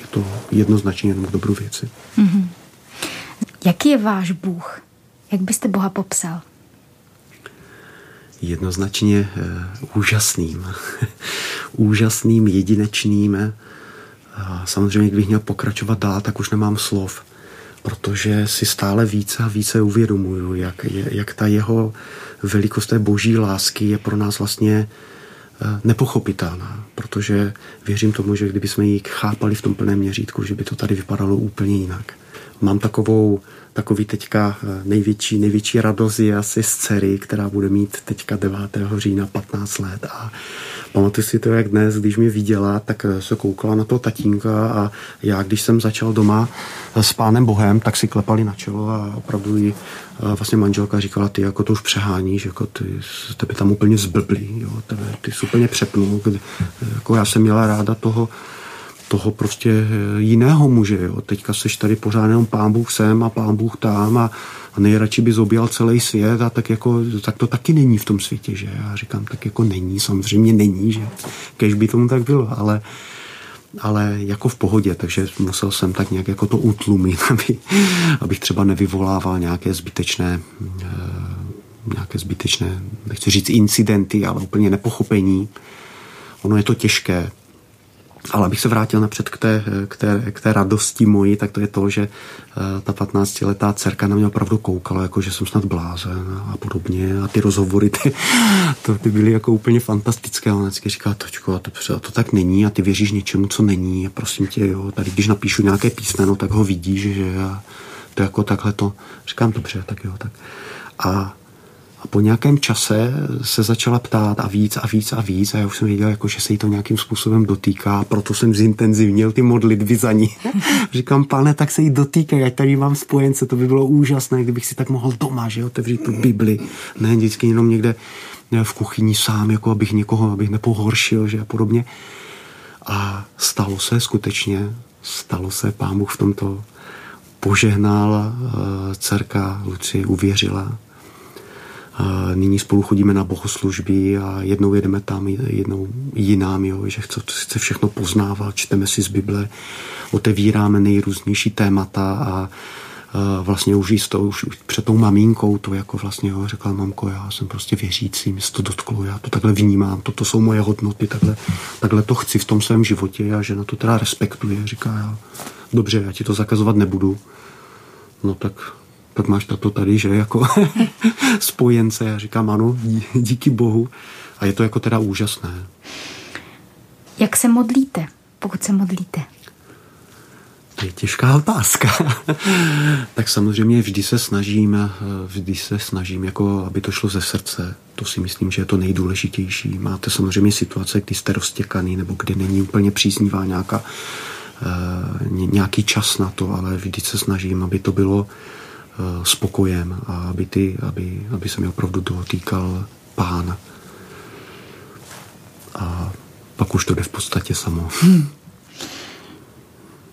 je to jednoznačně jenom dobrou věci. Mm-hmm. Jaký je váš Bůh? Jak byste Boha popsal? Jednoznačně uh, úžasným. úžasným, jedinečným, a samozřejmě, kdybych měl pokračovat dál, tak už nemám slov, protože si stále více a více uvědomuju, jak, jak ta jeho velikost té boží lásky je pro nás vlastně eh, nepochopitelná, protože věřím tomu, že kdyby jsme ji chápali v tom plném měřítku, že by to tady vypadalo úplně jinak. Mám takovou, takový teďka eh, největší, největší radost je asi z dcery, která bude mít teďka 9. října 15 let a Pamatuji si to, jak dnes, když mě viděla, tak se koukala na toho tatínka a já, když jsem začal doma s pánem Bohem, tak si klepali na čelo a opravdu jí vlastně manželka říkala, ty jako to už přeháníš, jako ty, tebe tam úplně zblblí, jo, tebe, ty jsi úplně přepnul, jako já jsem měla ráda toho, toho prostě eh, jiného muže. Jo. Teďka seš tady pořád jenom pán Bůh sem a pán Bůh tam a, a nejradši by zoběl celý svět a tak, jako, tak to taky není v tom světě, že? Já říkám, tak jako není, samozřejmě není, že? Kež by tomu tak bylo, ale, ale jako v pohodě, takže musel jsem tak nějak jako to utlumit, aby, abych třeba nevyvolával nějaké zbytečné eh, nějaké zbytečné, nechci říct incidenty, ale úplně nepochopení. Ono je to těžké, ale abych se vrátil napřed k té, k, té, k té radosti moji, tak to je to, že eh, ta 15-letá dcerka na mě opravdu koukala, jako že jsem snad blázen a podobně. A ty rozhovory, ty, to, ty byly jako úplně fantastické. A ona vždycky říká, točko, a to, to tak není a ty věříš něčemu, co není. A prosím tě, jo, tady když napíšu nějaké písmeno, tak ho vidíš, že a to jako takhle to. Říkám, dobře, tak jo, tak. A A po nějakém čase se začala ptát a víc a víc a víc a já už jsem věděl, jako, že se jí to nějakým způsobem dotýká, proto jsem zintenzivnil ty modlitby za ní. Říkám, pane, tak se jí dotýkej, ať tady mám spojence, to by bylo úžasné, kdybych si tak mohl doma, že otevřít tu Bibli, ne vždycky jenom někde v kuchyni sám, jako abych někoho, abych nepohoršil, že a podobně. A stalo se skutečně, stalo se, pán Bůh v tomto požehnal, eh, dcerka Lucie uvěřila. Nyní spolu chodíme na bohoslužby a jednou jedeme tam, jednou jinám, jo, že chce, chce všechno poznávat, čteme si z Bible, otevíráme nejrůznější témata a vlastně už jisto, už před tou mamínkou to jako vlastně jo, řekla mamko, já jsem prostě věřící, mi se to dotklo, já to takhle vnímám, toto jsou moje hodnoty, takhle, takhle to chci v tom svém životě. A žena to teda respektuje, říká já, dobře, já ti to zakazovat nebudu, no tak tak máš tato tady, že jako spojence. Já říkám ano, díky bohu. A je to jako teda úžasné. Jak se modlíte, pokud se modlíte? To je těžká otázka. tak samozřejmě vždy se snažím, vždy se snažím, jako aby to šlo ze srdce. To si myslím, že je to nejdůležitější. Máte samozřejmě situace, kdy jste roztěkaný, nebo kdy není úplně příznivá nějaká, uh, nějaký čas na to, ale vždy se snažím, aby to bylo uh, spokojem a aby, ty, aby, aby se mi opravdu dotýkal pán. A pak už to jde v podstatě samo. Hmm.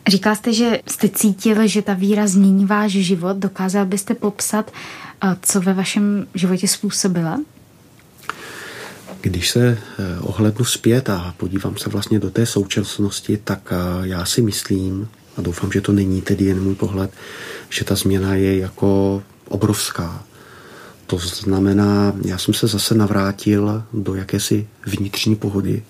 Říkal jste, že jste cítil, že ta víra změní váš život. Dokázal byste popsat, co ve vašem životě způsobila? Když se eh, ohlednu zpět a podívám se vlastně do té současnosti, tak eh, já si myslím, a doufám, že to není tedy jen můj pohled, že ta změna je jako obrovská. To znamená, já jsem se zase navrátil do jakési vnitřní pohody,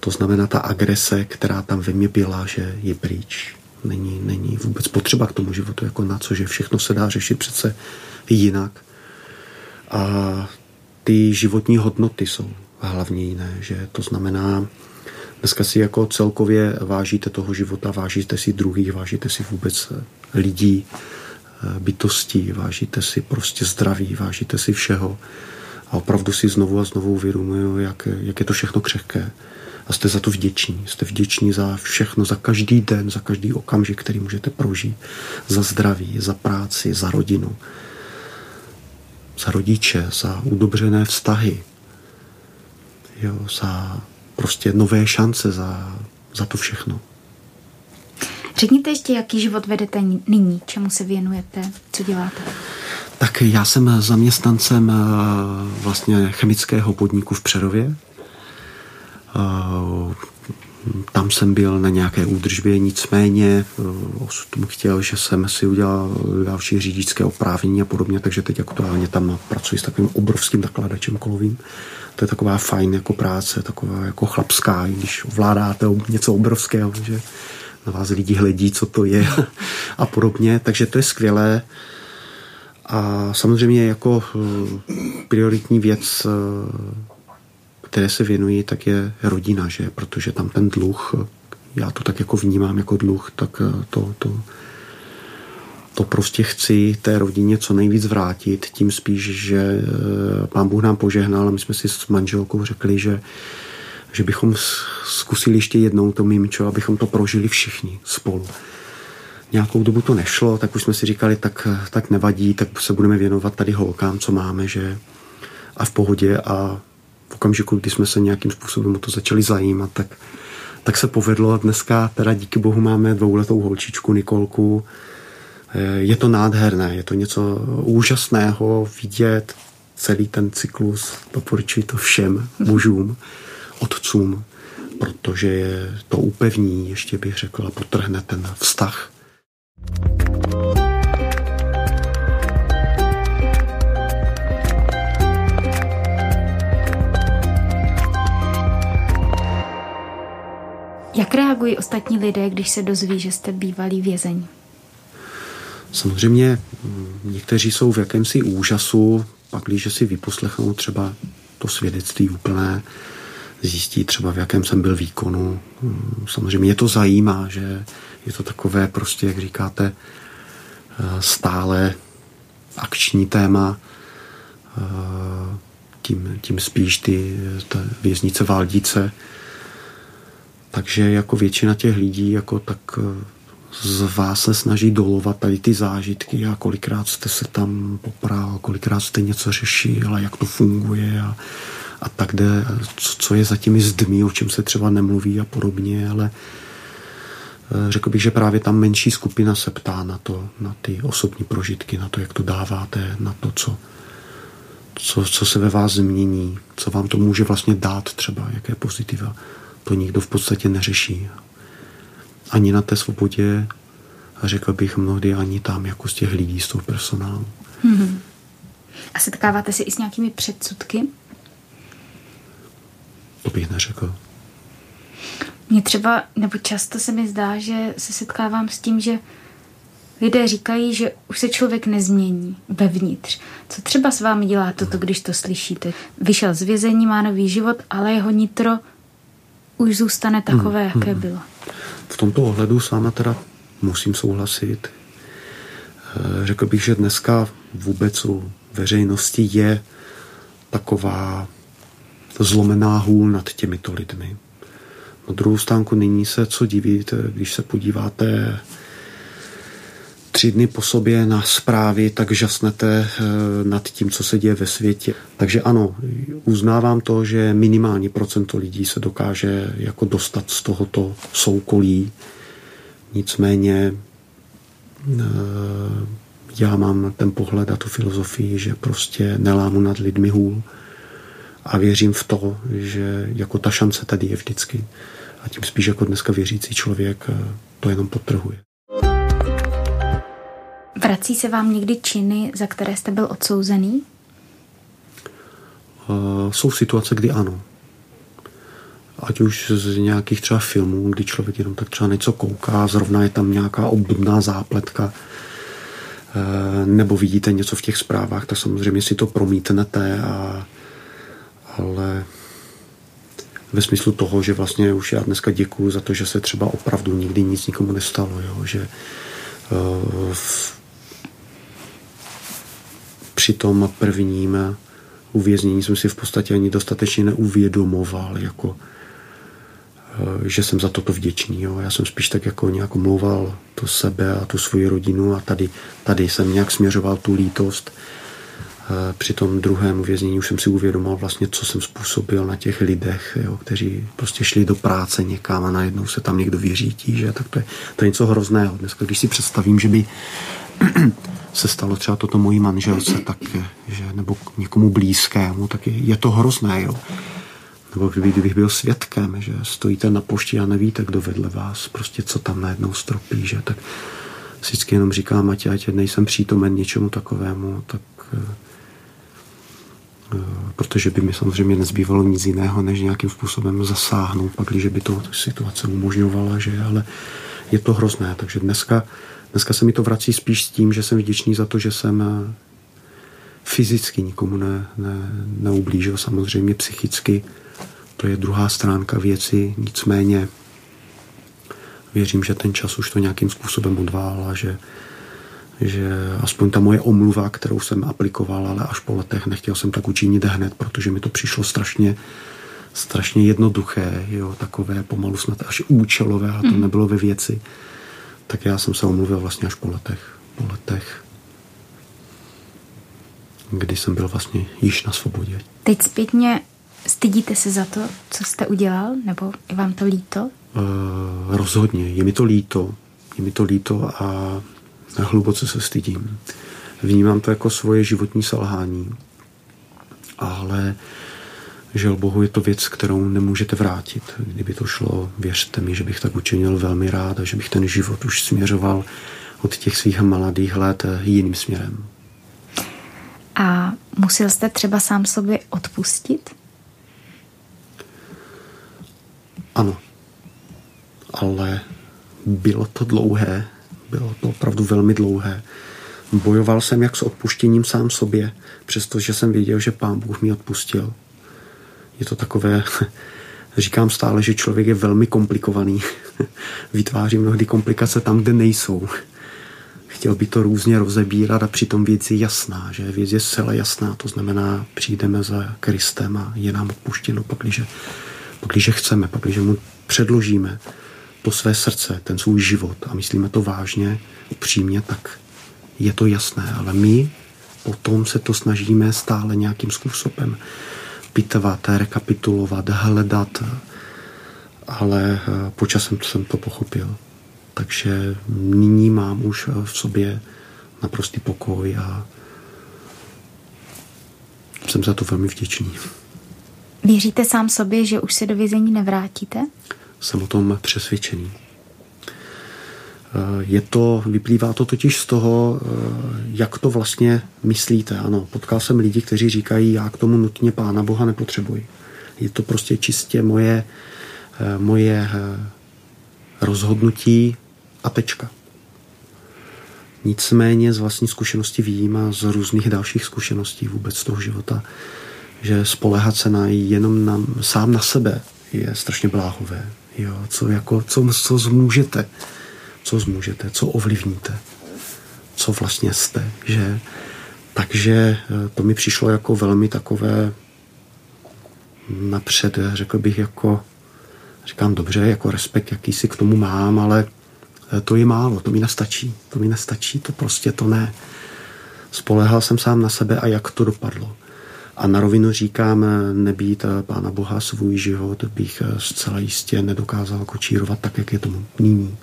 to znamená, ta agrese, která tam ve mně byla, že je pryč. Není, není vůbec potřeba k tomu životu jako na co, že všechno se dá řešit přece jinak. A ty životní hodnoty jsou hlavně jiné, že to znamená, dneska si jako celkově vážíte toho života, vážíte si druhých, vážíte si vůbec lidí, bytostí, vážíte si prostě zdraví, vážíte si všeho a opravdu si znovu a znovu uvědomuju, jak, jak je to všechno křehké a jste za to vděční. Jste vděční za všechno, za každý den, za každý okamžik, který můžete prožít. Za zdraví, za práci, za rodinu, za rodiče, za udobřené vztahy, jo, za prostě nové šance, za, za to všechno. Řekněte ještě, jaký život vedete nyní, čemu se věnujete, co děláte? Tak já jsem zaměstnancem eh, vlastně chemického podniku v Přerově, Eh, tam jsem byl na nějaké údržbě, nicméně eh, osud chtěl, že jsem si udělal další řidičské oprávnění a podobně, takže teď aktuálně tam pracuji s takovým obrovským nakladačem kolovým. To je taková fajn jako práce, taková jako chlapská, když ovládáte něco obrovského, že na vás lidi hledí, co to je a podobně, takže to je skvělé. A samozřejmě jako eh, prioritní věc které se věnují, tak je rodina, že? Protože tam ten dluh, já to tak jako vnímám jako dluh, tak eh, to, to, to prostě chci té rodině co nejvíc vrátit, tím spíš, že eh, pán Bůh nám požehnal a my jsme si s manželkou řekli, že, že bychom zkusili ještě jednou to mimčo, abychom to prožili všichni spolu. Nějakou dobu to nešlo, tak už jsme si říkali, tak, tak nevadí, tak se budeme věnovat tady holkám, co máme, že a v pohodě a v okamžiku, kdy jsme se nějakým způsobem o to začali zajímat, tak, tak se povedlo. Dneska teda díky bohu máme dvouletou holčičku Nikolku. Eh, je to nádherné, je to něco úžasného vidět celý ten cyklus. Doporučuji to všem mužům, otcům, protože to upevní, ještě bych řekla, potrhne ten vztah. Jak reagují ostatní lidé, když se dozví, že jste bývalý vězeň? Samozřejmě mm, někteří jsou v jakémsi úžasu, pak když si vyposlechnou třeba to svědectví úplné, zjistí třeba, v jakém jsem byl výkonu. Mm, samozřejmě je to zajímá, že je to takové prostě, jak říkáte, eh, stále akční téma. tím, tím spíš ty ta věznice Váldice. Takže jako většina těch lidí jako tak z vás se snaží dolovat tady ty zážitky a kolikrát jste se tam popral, kolikrát jste něco řešil a jak to funguje a, a tak jde, co, co je za těmi zdmi, o čem se třeba nemluví a podobně, ale eh, řekl bych, že právě tam menší skupina se ptá na to, na ty osobní prožitky, na to, jak to dáváte, na to, co, co, co se ve vás změní, co vám to může vlastně dát třeba, jaké pozitiva. To nikdo v podstatě neřeší ani na té svobodě a řekl bych mnohdy ani tam, jako z těch lidí, z toho personálu. Hmm. A setkáváte se i s nějakými předsudky? To bych neřekl. Mně třeba, nebo často se mi zdá, že se setkávám s tím, že lidé říkají, že už se člověk nezmění vevnitř. Co třeba s vámi dělá toto, když to slyšíte? Vyšel z vězení, má nový život, ale jeho nitro už zůstane takové, hmm, jaké hmm. bylo. V tomto ohledu s váma teda musím souhlasit. Eh, řekl bych, že dneska vůbec u veřejnosti je taková zlomená hůl nad těmito lidmi. Na druhou stánku nyní se co divit, když se podíváte tři dny po sobě na zprávy, tak žasnete eh, nad tím, co se děje ve světě. Takže ano, uznávám to, že minimální procento lidí se dokáže jako dostat z tohoto soukolí. Nicméně eh, já mám ten pohled a tu filozofii, že prostě nelámu nad lidmi hůl a věřím v to, že jako ta šance tady je vždycky. A tím spíš jako dneska věřící člověk eh, to jenom potrhuje. Vrací se vám někdy činy, za které jste byl odsouzený? Uh, jsou situace, kdy ano. Ať už z nějakých třeba filmů, kdy člověk jenom tak třeba něco kouká, zrovna je tam nějaká obdobná zápletka, uh, nebo vidíte něco v těch zprávách, tak samozřejmě si to promítnete, a, ale ve smyslu toho, že vlastně už já dneska děkuju za to, že se třeba opravdu nikdy nic nikomu nestalo, jo? že uh, při tom prvním uvěznění jsem si v podstatě ani dostatečně neuvědomoval, jako, eh, že jsem za toto vděčný. Jo. Já jsem spíš tak jako nějak omlouval to sebe a tu svoji rodinu a tady, tady jsem nějak směřoval tu lítost. Eh, při tom druhém uvěznění už jsem si uvědomoval vlastně, co jsem způsobil na těch lidech, jo, kteří prostě šli do práce někam a najednou se tam někdo vyřítí, že? tak to je, to je něco hrozného. Dneska, když si představím, že by se stalo třeba toto mojí manželce, tak, že, nebo někomu blízkému, tak je, je to hrozné, jo. Nebo kdyby, kdybych byl svědkem, že stojíte na pošti a nevíte, kdo vedle vás, prostě co tam najednou stropí, že tak vždycky jenom říkám, ať, ať nejsem přítomen něčemu takovému, tak eh, protože by mi samozřejmě nezbývalo nic jiného, než nějakým způsobem zasáhnout, pak, když by to situace umožňovala, že, ale je to hrozné, takže dneska Dneska se mi to vrací spíš s tím, že jsem vděčný za to, že jsem eh, fyzicky nikomu ne, ne, neublížil, samozřejmě psychicky. To je druhá stránka věci, nicméně věřím, že ten čas už to nějakým způsobem odvál a že, že aspoň ta moje omluva, kterou jsem aplikoval, ale až po letech nechtěl jsem tak učinit hned, protože mi to přišlo strašně strašně jednoduché, jo, takové pomalu snad až účelové a to mm. nebylo ve věci tak já jsem se omluvil vlastně až po letech. Po letech, kdy jsem byl vlastně již na svobodě. Teď zpětně stydíte se za to, co jste udělal, nebo je vám to líto? Uh, rozhodně, je mi to líto. Je mi to líto a hluboce se stydím. Vnímám to jako svoje životní selhání, ale Žel Bohu je to věc, kterou nemůžete vrátit. Kdyby to šlo, věřte mi, že bych tak učinil velmi rád a že bych ten život už směřoval od těch svých mladých let jiným směrem. A musel jste třeba sám sobě odpustit? Ano. Ale bylo to dlouhé. Bylo to opravdu velmi dlouhé. Bojoval jsem jak s odpuštěním sám sobě, přestože jsem věděl, že pán Bůh mi odpustil je to takové, říkám stále, že člověk je velmi komplikovaný. Vytváří mnohdy komplikace tam, kde nejsou. chtěl by to různě rozebírat a přitom věc je jasná, že věc je zcela jasná, to znamená, přijdeme za Kristem a je nám odpuštěno, pakliže, pakliže chceme, pakliže mu předložíme to své srdce, ten svůj život a myslíme to vážně, upřímně, tak je to jasné, ale my potom se to snažíme stále nějakým způsobem pitvat, rekapitulovat, hledat, ale eh, počasem jsem to pochopil. Takže nyní mám už v sobě naprostý pokoj a jsem za to velmi vděčný. Věříte sám sobě, že už se do vězení nevrátíte? Jsem o tom přesvědčený. Je to, vyplývá to totiž z toho, jak to vlastně myslíte. Ano, potkal jsem lidi, kteří říkají, já k tomu nutně Pána Boha nepotřebuji. Je to prostě čistě moje, moje rozhodnutí a tečka. Nicméně z vlastní zkušenosti vím a z různých dalších zkušeností vůbec z toho života, že spolehat se na jenom na, sám na sebe je strašně bláhové. Jo, co, jako, co, co zmůžete, co zmůžete, co ovlivníte, co vlastně jste, že? Takže eh, to mi přišlo jako velmi takové napřed, řekl bych jako, říkám dobře, jako respekt, jaký si k tomu mám, ale Eh, to je málo, to mi nestačí. To mi nestačí, to prostě to ne. Spolehal jsem sám na sebe a jak to dopadlo. A na rovinu říkám, nebýt Pána Boha svůj život bych zcela jistě nedokázal kočírovat tak, jak je tomu nyní.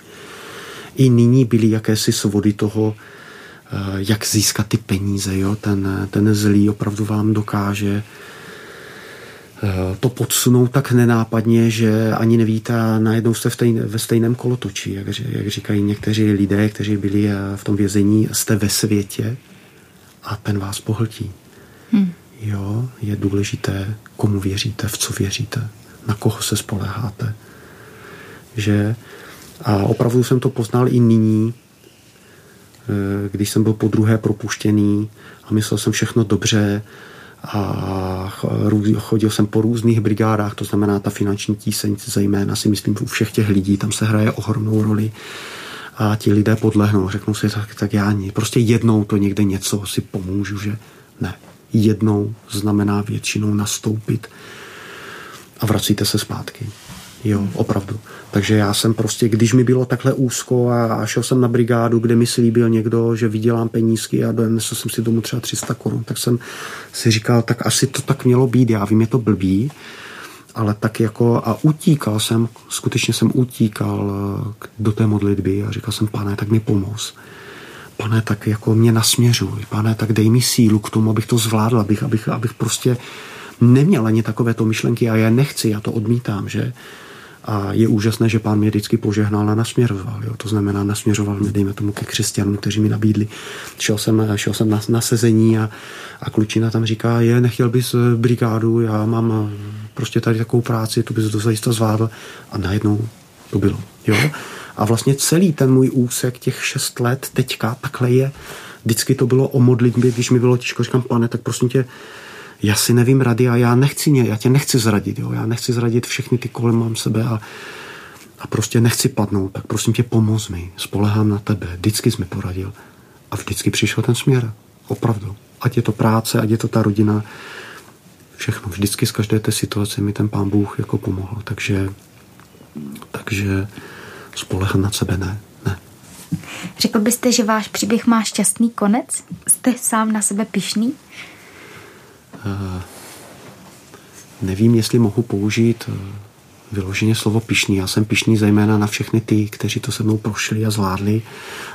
I nyní byly jakési svody toho, jak získat ty peníze. Jo? Ten, ten zlý opravdu vám dokáže Eh, to podsunout tak nenápadně, že ani nevíte najednou jste v tej, ve stejném kolotoči, jak, jak říkají někteří lidé, kteří byli eh, v tom vězení, jste ve světě a ten vás pohltí. Hmm. Jo, je důležité, komu věříte, v co věříte, na koho se spoleháte. Že a opravdu jsem to poznal i nyní, eh, když jsem byl po druhé propuštěný a myslel jsem všechno dobře, a chodil jsem po různých brigádách, to znamená ta finanční tíseň, zejména si myslím u všech těch lidí, tam se hraje ohromnou roli a ti lidé podlehnou, řeknou si, tak, tak já ní. Prostě jednou to někde něco si pomůžu, že ne. Jednou znamená většinou nastoupit a vracíte se zpátky. Jo, opravdu. Takže já jsem prostě, když mi bylo takhle úzko a, a šel jsem na brigádu, kde mi slíbil někdo, že vydělám penízky a donesl jsem si domů třeba 300 korun, tak jsem si říkal, tak asi to tak mělo být. Já vím, je to blbý, ale tak jako a utíkal jsem, skutečně jsem utíkal eh, do té modlitby a říkal jsem, pane, tak mi pomoz. Pane, tak jako mě nasměřuj. Pane, tak dej mi sílu k tomu, abych to zvládl, abych, abych, abych prostě neměl ani takovéto myšlenky a já nechci, já to odmítám, že a je úžasné, že pán mě vždycky požehnal a nasměroval. Jo. To znamená, nasměřoval mě, dejme tomu, ke křesťanům, kteří mi nabídli. Šel jsem, šel jsem na, na sezení a, a klučina tam říká, je, nechtěl bys eh, brigádu, já mám eh, prostě tady takovou práci, tu bys to zajistě zvládl. A najednou to bylo. Jo. A vlastně celý ten můj úsek, těch šest let, teďka takhle je. Vždycky to bylo o modlitbě, když mi bylo těžko, říkám, pane, tak prosím tě, já si nevím rady a já nechci, já tě nechci zradit, jo? já nechci zradit všechny ty kolem mám sebe a, a prostě nechci padnout, tak prosím tě pomoz mi, spolehám na tebe, vždycky jsi mi poradil a vždycky přišel ten směr, opravdu. Ať je to práce, ať je to ta rodina, všechno, vždycky z každé té situace mi ten pán Bůh jako pomohl, takže, takže spolehat na sebe ne, ne. Řekl byste, že váš příběh má šťastný konec? Jste sám na sebe pišný? Eh, nevím, jestli mohu použít eh, vyloženě slovo pišný. Já jsem pišný zejména na všechny ty, kteří to se mnou prošli a zvládli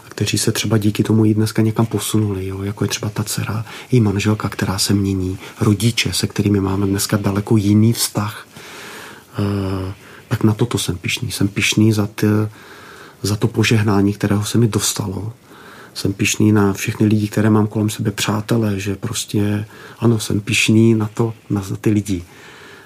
a kteří se třeba díky tomu i dneska někam posunuli, jo? jako je třeba ta dcera, i manželka, která se mění, rodiče, se kterými máme dneska daleko jiný vztah. E, tak na toto jsem pišný. Jsem pišný za, ty, za to požehnání, kterého se mi dostalo jsem pišný na všechny lidi, které mám kolem sebe, přátelé, že prostě ano, jsem pišný na to, na ty lidi,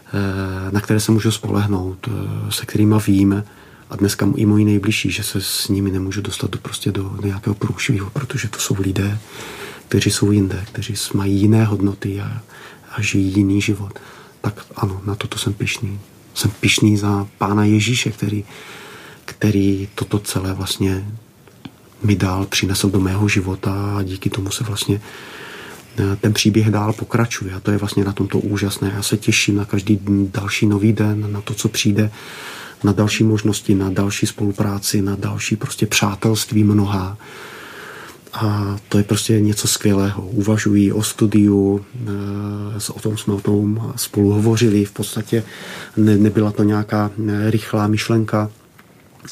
eh, na které se můžu spolehnout, eh, se kterými vím a dneska i moji nejbližší, že se s nimi nemůžu dostat do, prostě do, nějakého průšvihu, protože to jsou lidé, kteří jsou jinde, kteří mají jiné hodnoty a, a žijí jiný život. Tak ano, na toto jsem pišný. Jsem pišný za pána Ježíše, který, který toto celé vlastně mi dál přinesl do mého života a díky tomu se vlastně eh, ten příběh dál pokračuje a to je vlastně na tomto úžasné. Já se těším na každý další nový den, na to, co přijde, na další možnosti, na další spolupráci, na další prostě přátelství mnoha. A to je prostě něco skvělého. Uvažují o studiu, eh, o tom jsme o tom spolu hovořili. V podstatě ne, nebyla to nějaká eh, rychlá myšlenka.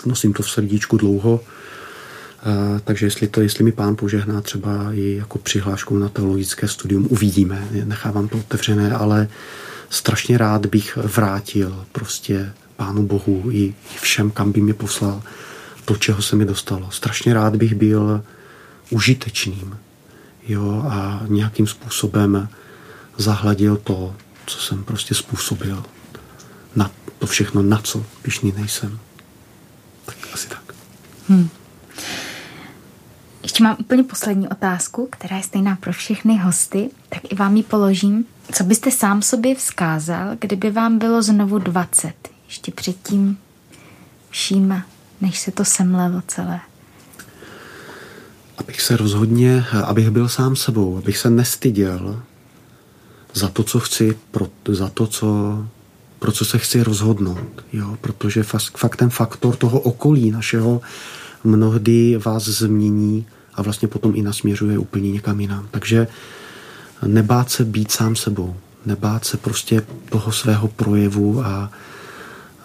Nosím to v srdíčku dlouho. Eh, takže jestli, to, jestli mi pán požehná třeba i jako přihlášku na teologické studium, uvidíme. Nechávám to otevřené, ale strašně rád bych vrátil prostě pánu Bohu i všem, kam by mě poslal to, čeho se mi dostalo. Strašně rád bych byl užitečným jo, a nějakým způsobem zahladil to, co jsem prostě způsobil. Na to všechno, na co pišný nejsem. Tak asi tak. Hmm. Ještě mám úplně poslední otázku, která je stejná pro všechny hosty, tak i vám ji položím. Co byste sám sobě vzkázal, kdyby vám bylo znovu 20? Ještě předtím vším, než se to semlelo celé abych se rozhodně, abych byl sám sebou, abych se nestyděl za to, co chci, pro, za to, co, pro co se chci rozhodnout. Jo? Protože fakt ten faktor toho okolí našeho mnohdy vás změní a vlastně potom i nasměřuje úplně někam jinam. Takže nebát se být sám sebou, nebát se prostě toho svého projevu a,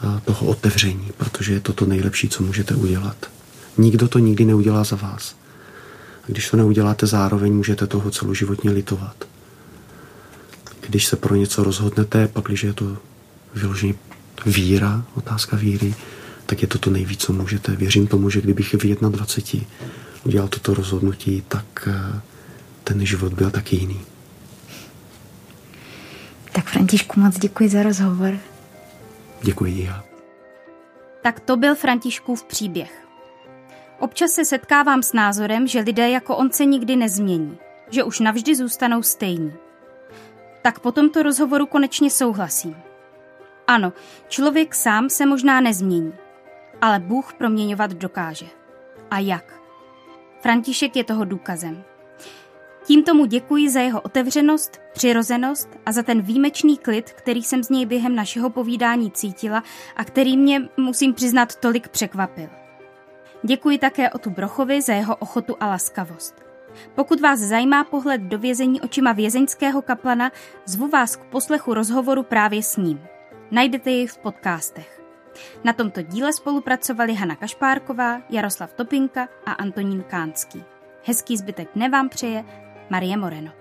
a toho otevření, protože je to to nejlepší, co můžete udělat. Nikdo to nikdy neudělá za vás. Když to neuděláte zároveň, můžete toho celoživotně litovat. Když se pro něco rozhodnete, pak když je to vyloženě víra, otázka víry, tak je to to nejvíc, co můžete. Věřím tomu, že kdybych v 21 udělal toto rozhodnutí, tak eh, ten život byl taky jiný. Tak Františku, moc děkuji za rozhovor. Děkuji já. Tak to byl Františkův příběh. Občas se setkávám s názorem, že lidé jako on se nikdy nezmění, že už navždy zůstanou stejní. Tak po tomto rozhovoru konečně souhlasím. Ano, člověk sám se možná nezmění, ale Bůh proměňovat dokáže. A jak? František je toho důkazem. Tímto mu děkuji za jeho otevřenost, přirozenost a za ten výjimečný klid, který jsem z něj během našeho povídání cítila a který mě, musím přiznat, tolik překvapil. Děkuji také Otu Brochovi za jeho ochotu a laskavost. Pokud vás zajímá pohled do vězení očima vězeňského kaplana, zvu vás k poslechu rozhovoru právě s ním. Najdete jej v podcastech. Na tomto díle spolupracovali Hana Kašpárková, Jaroslav Topinka a Antonín Kánský. Hezký zbytek dne vám přeje Marie Moreno.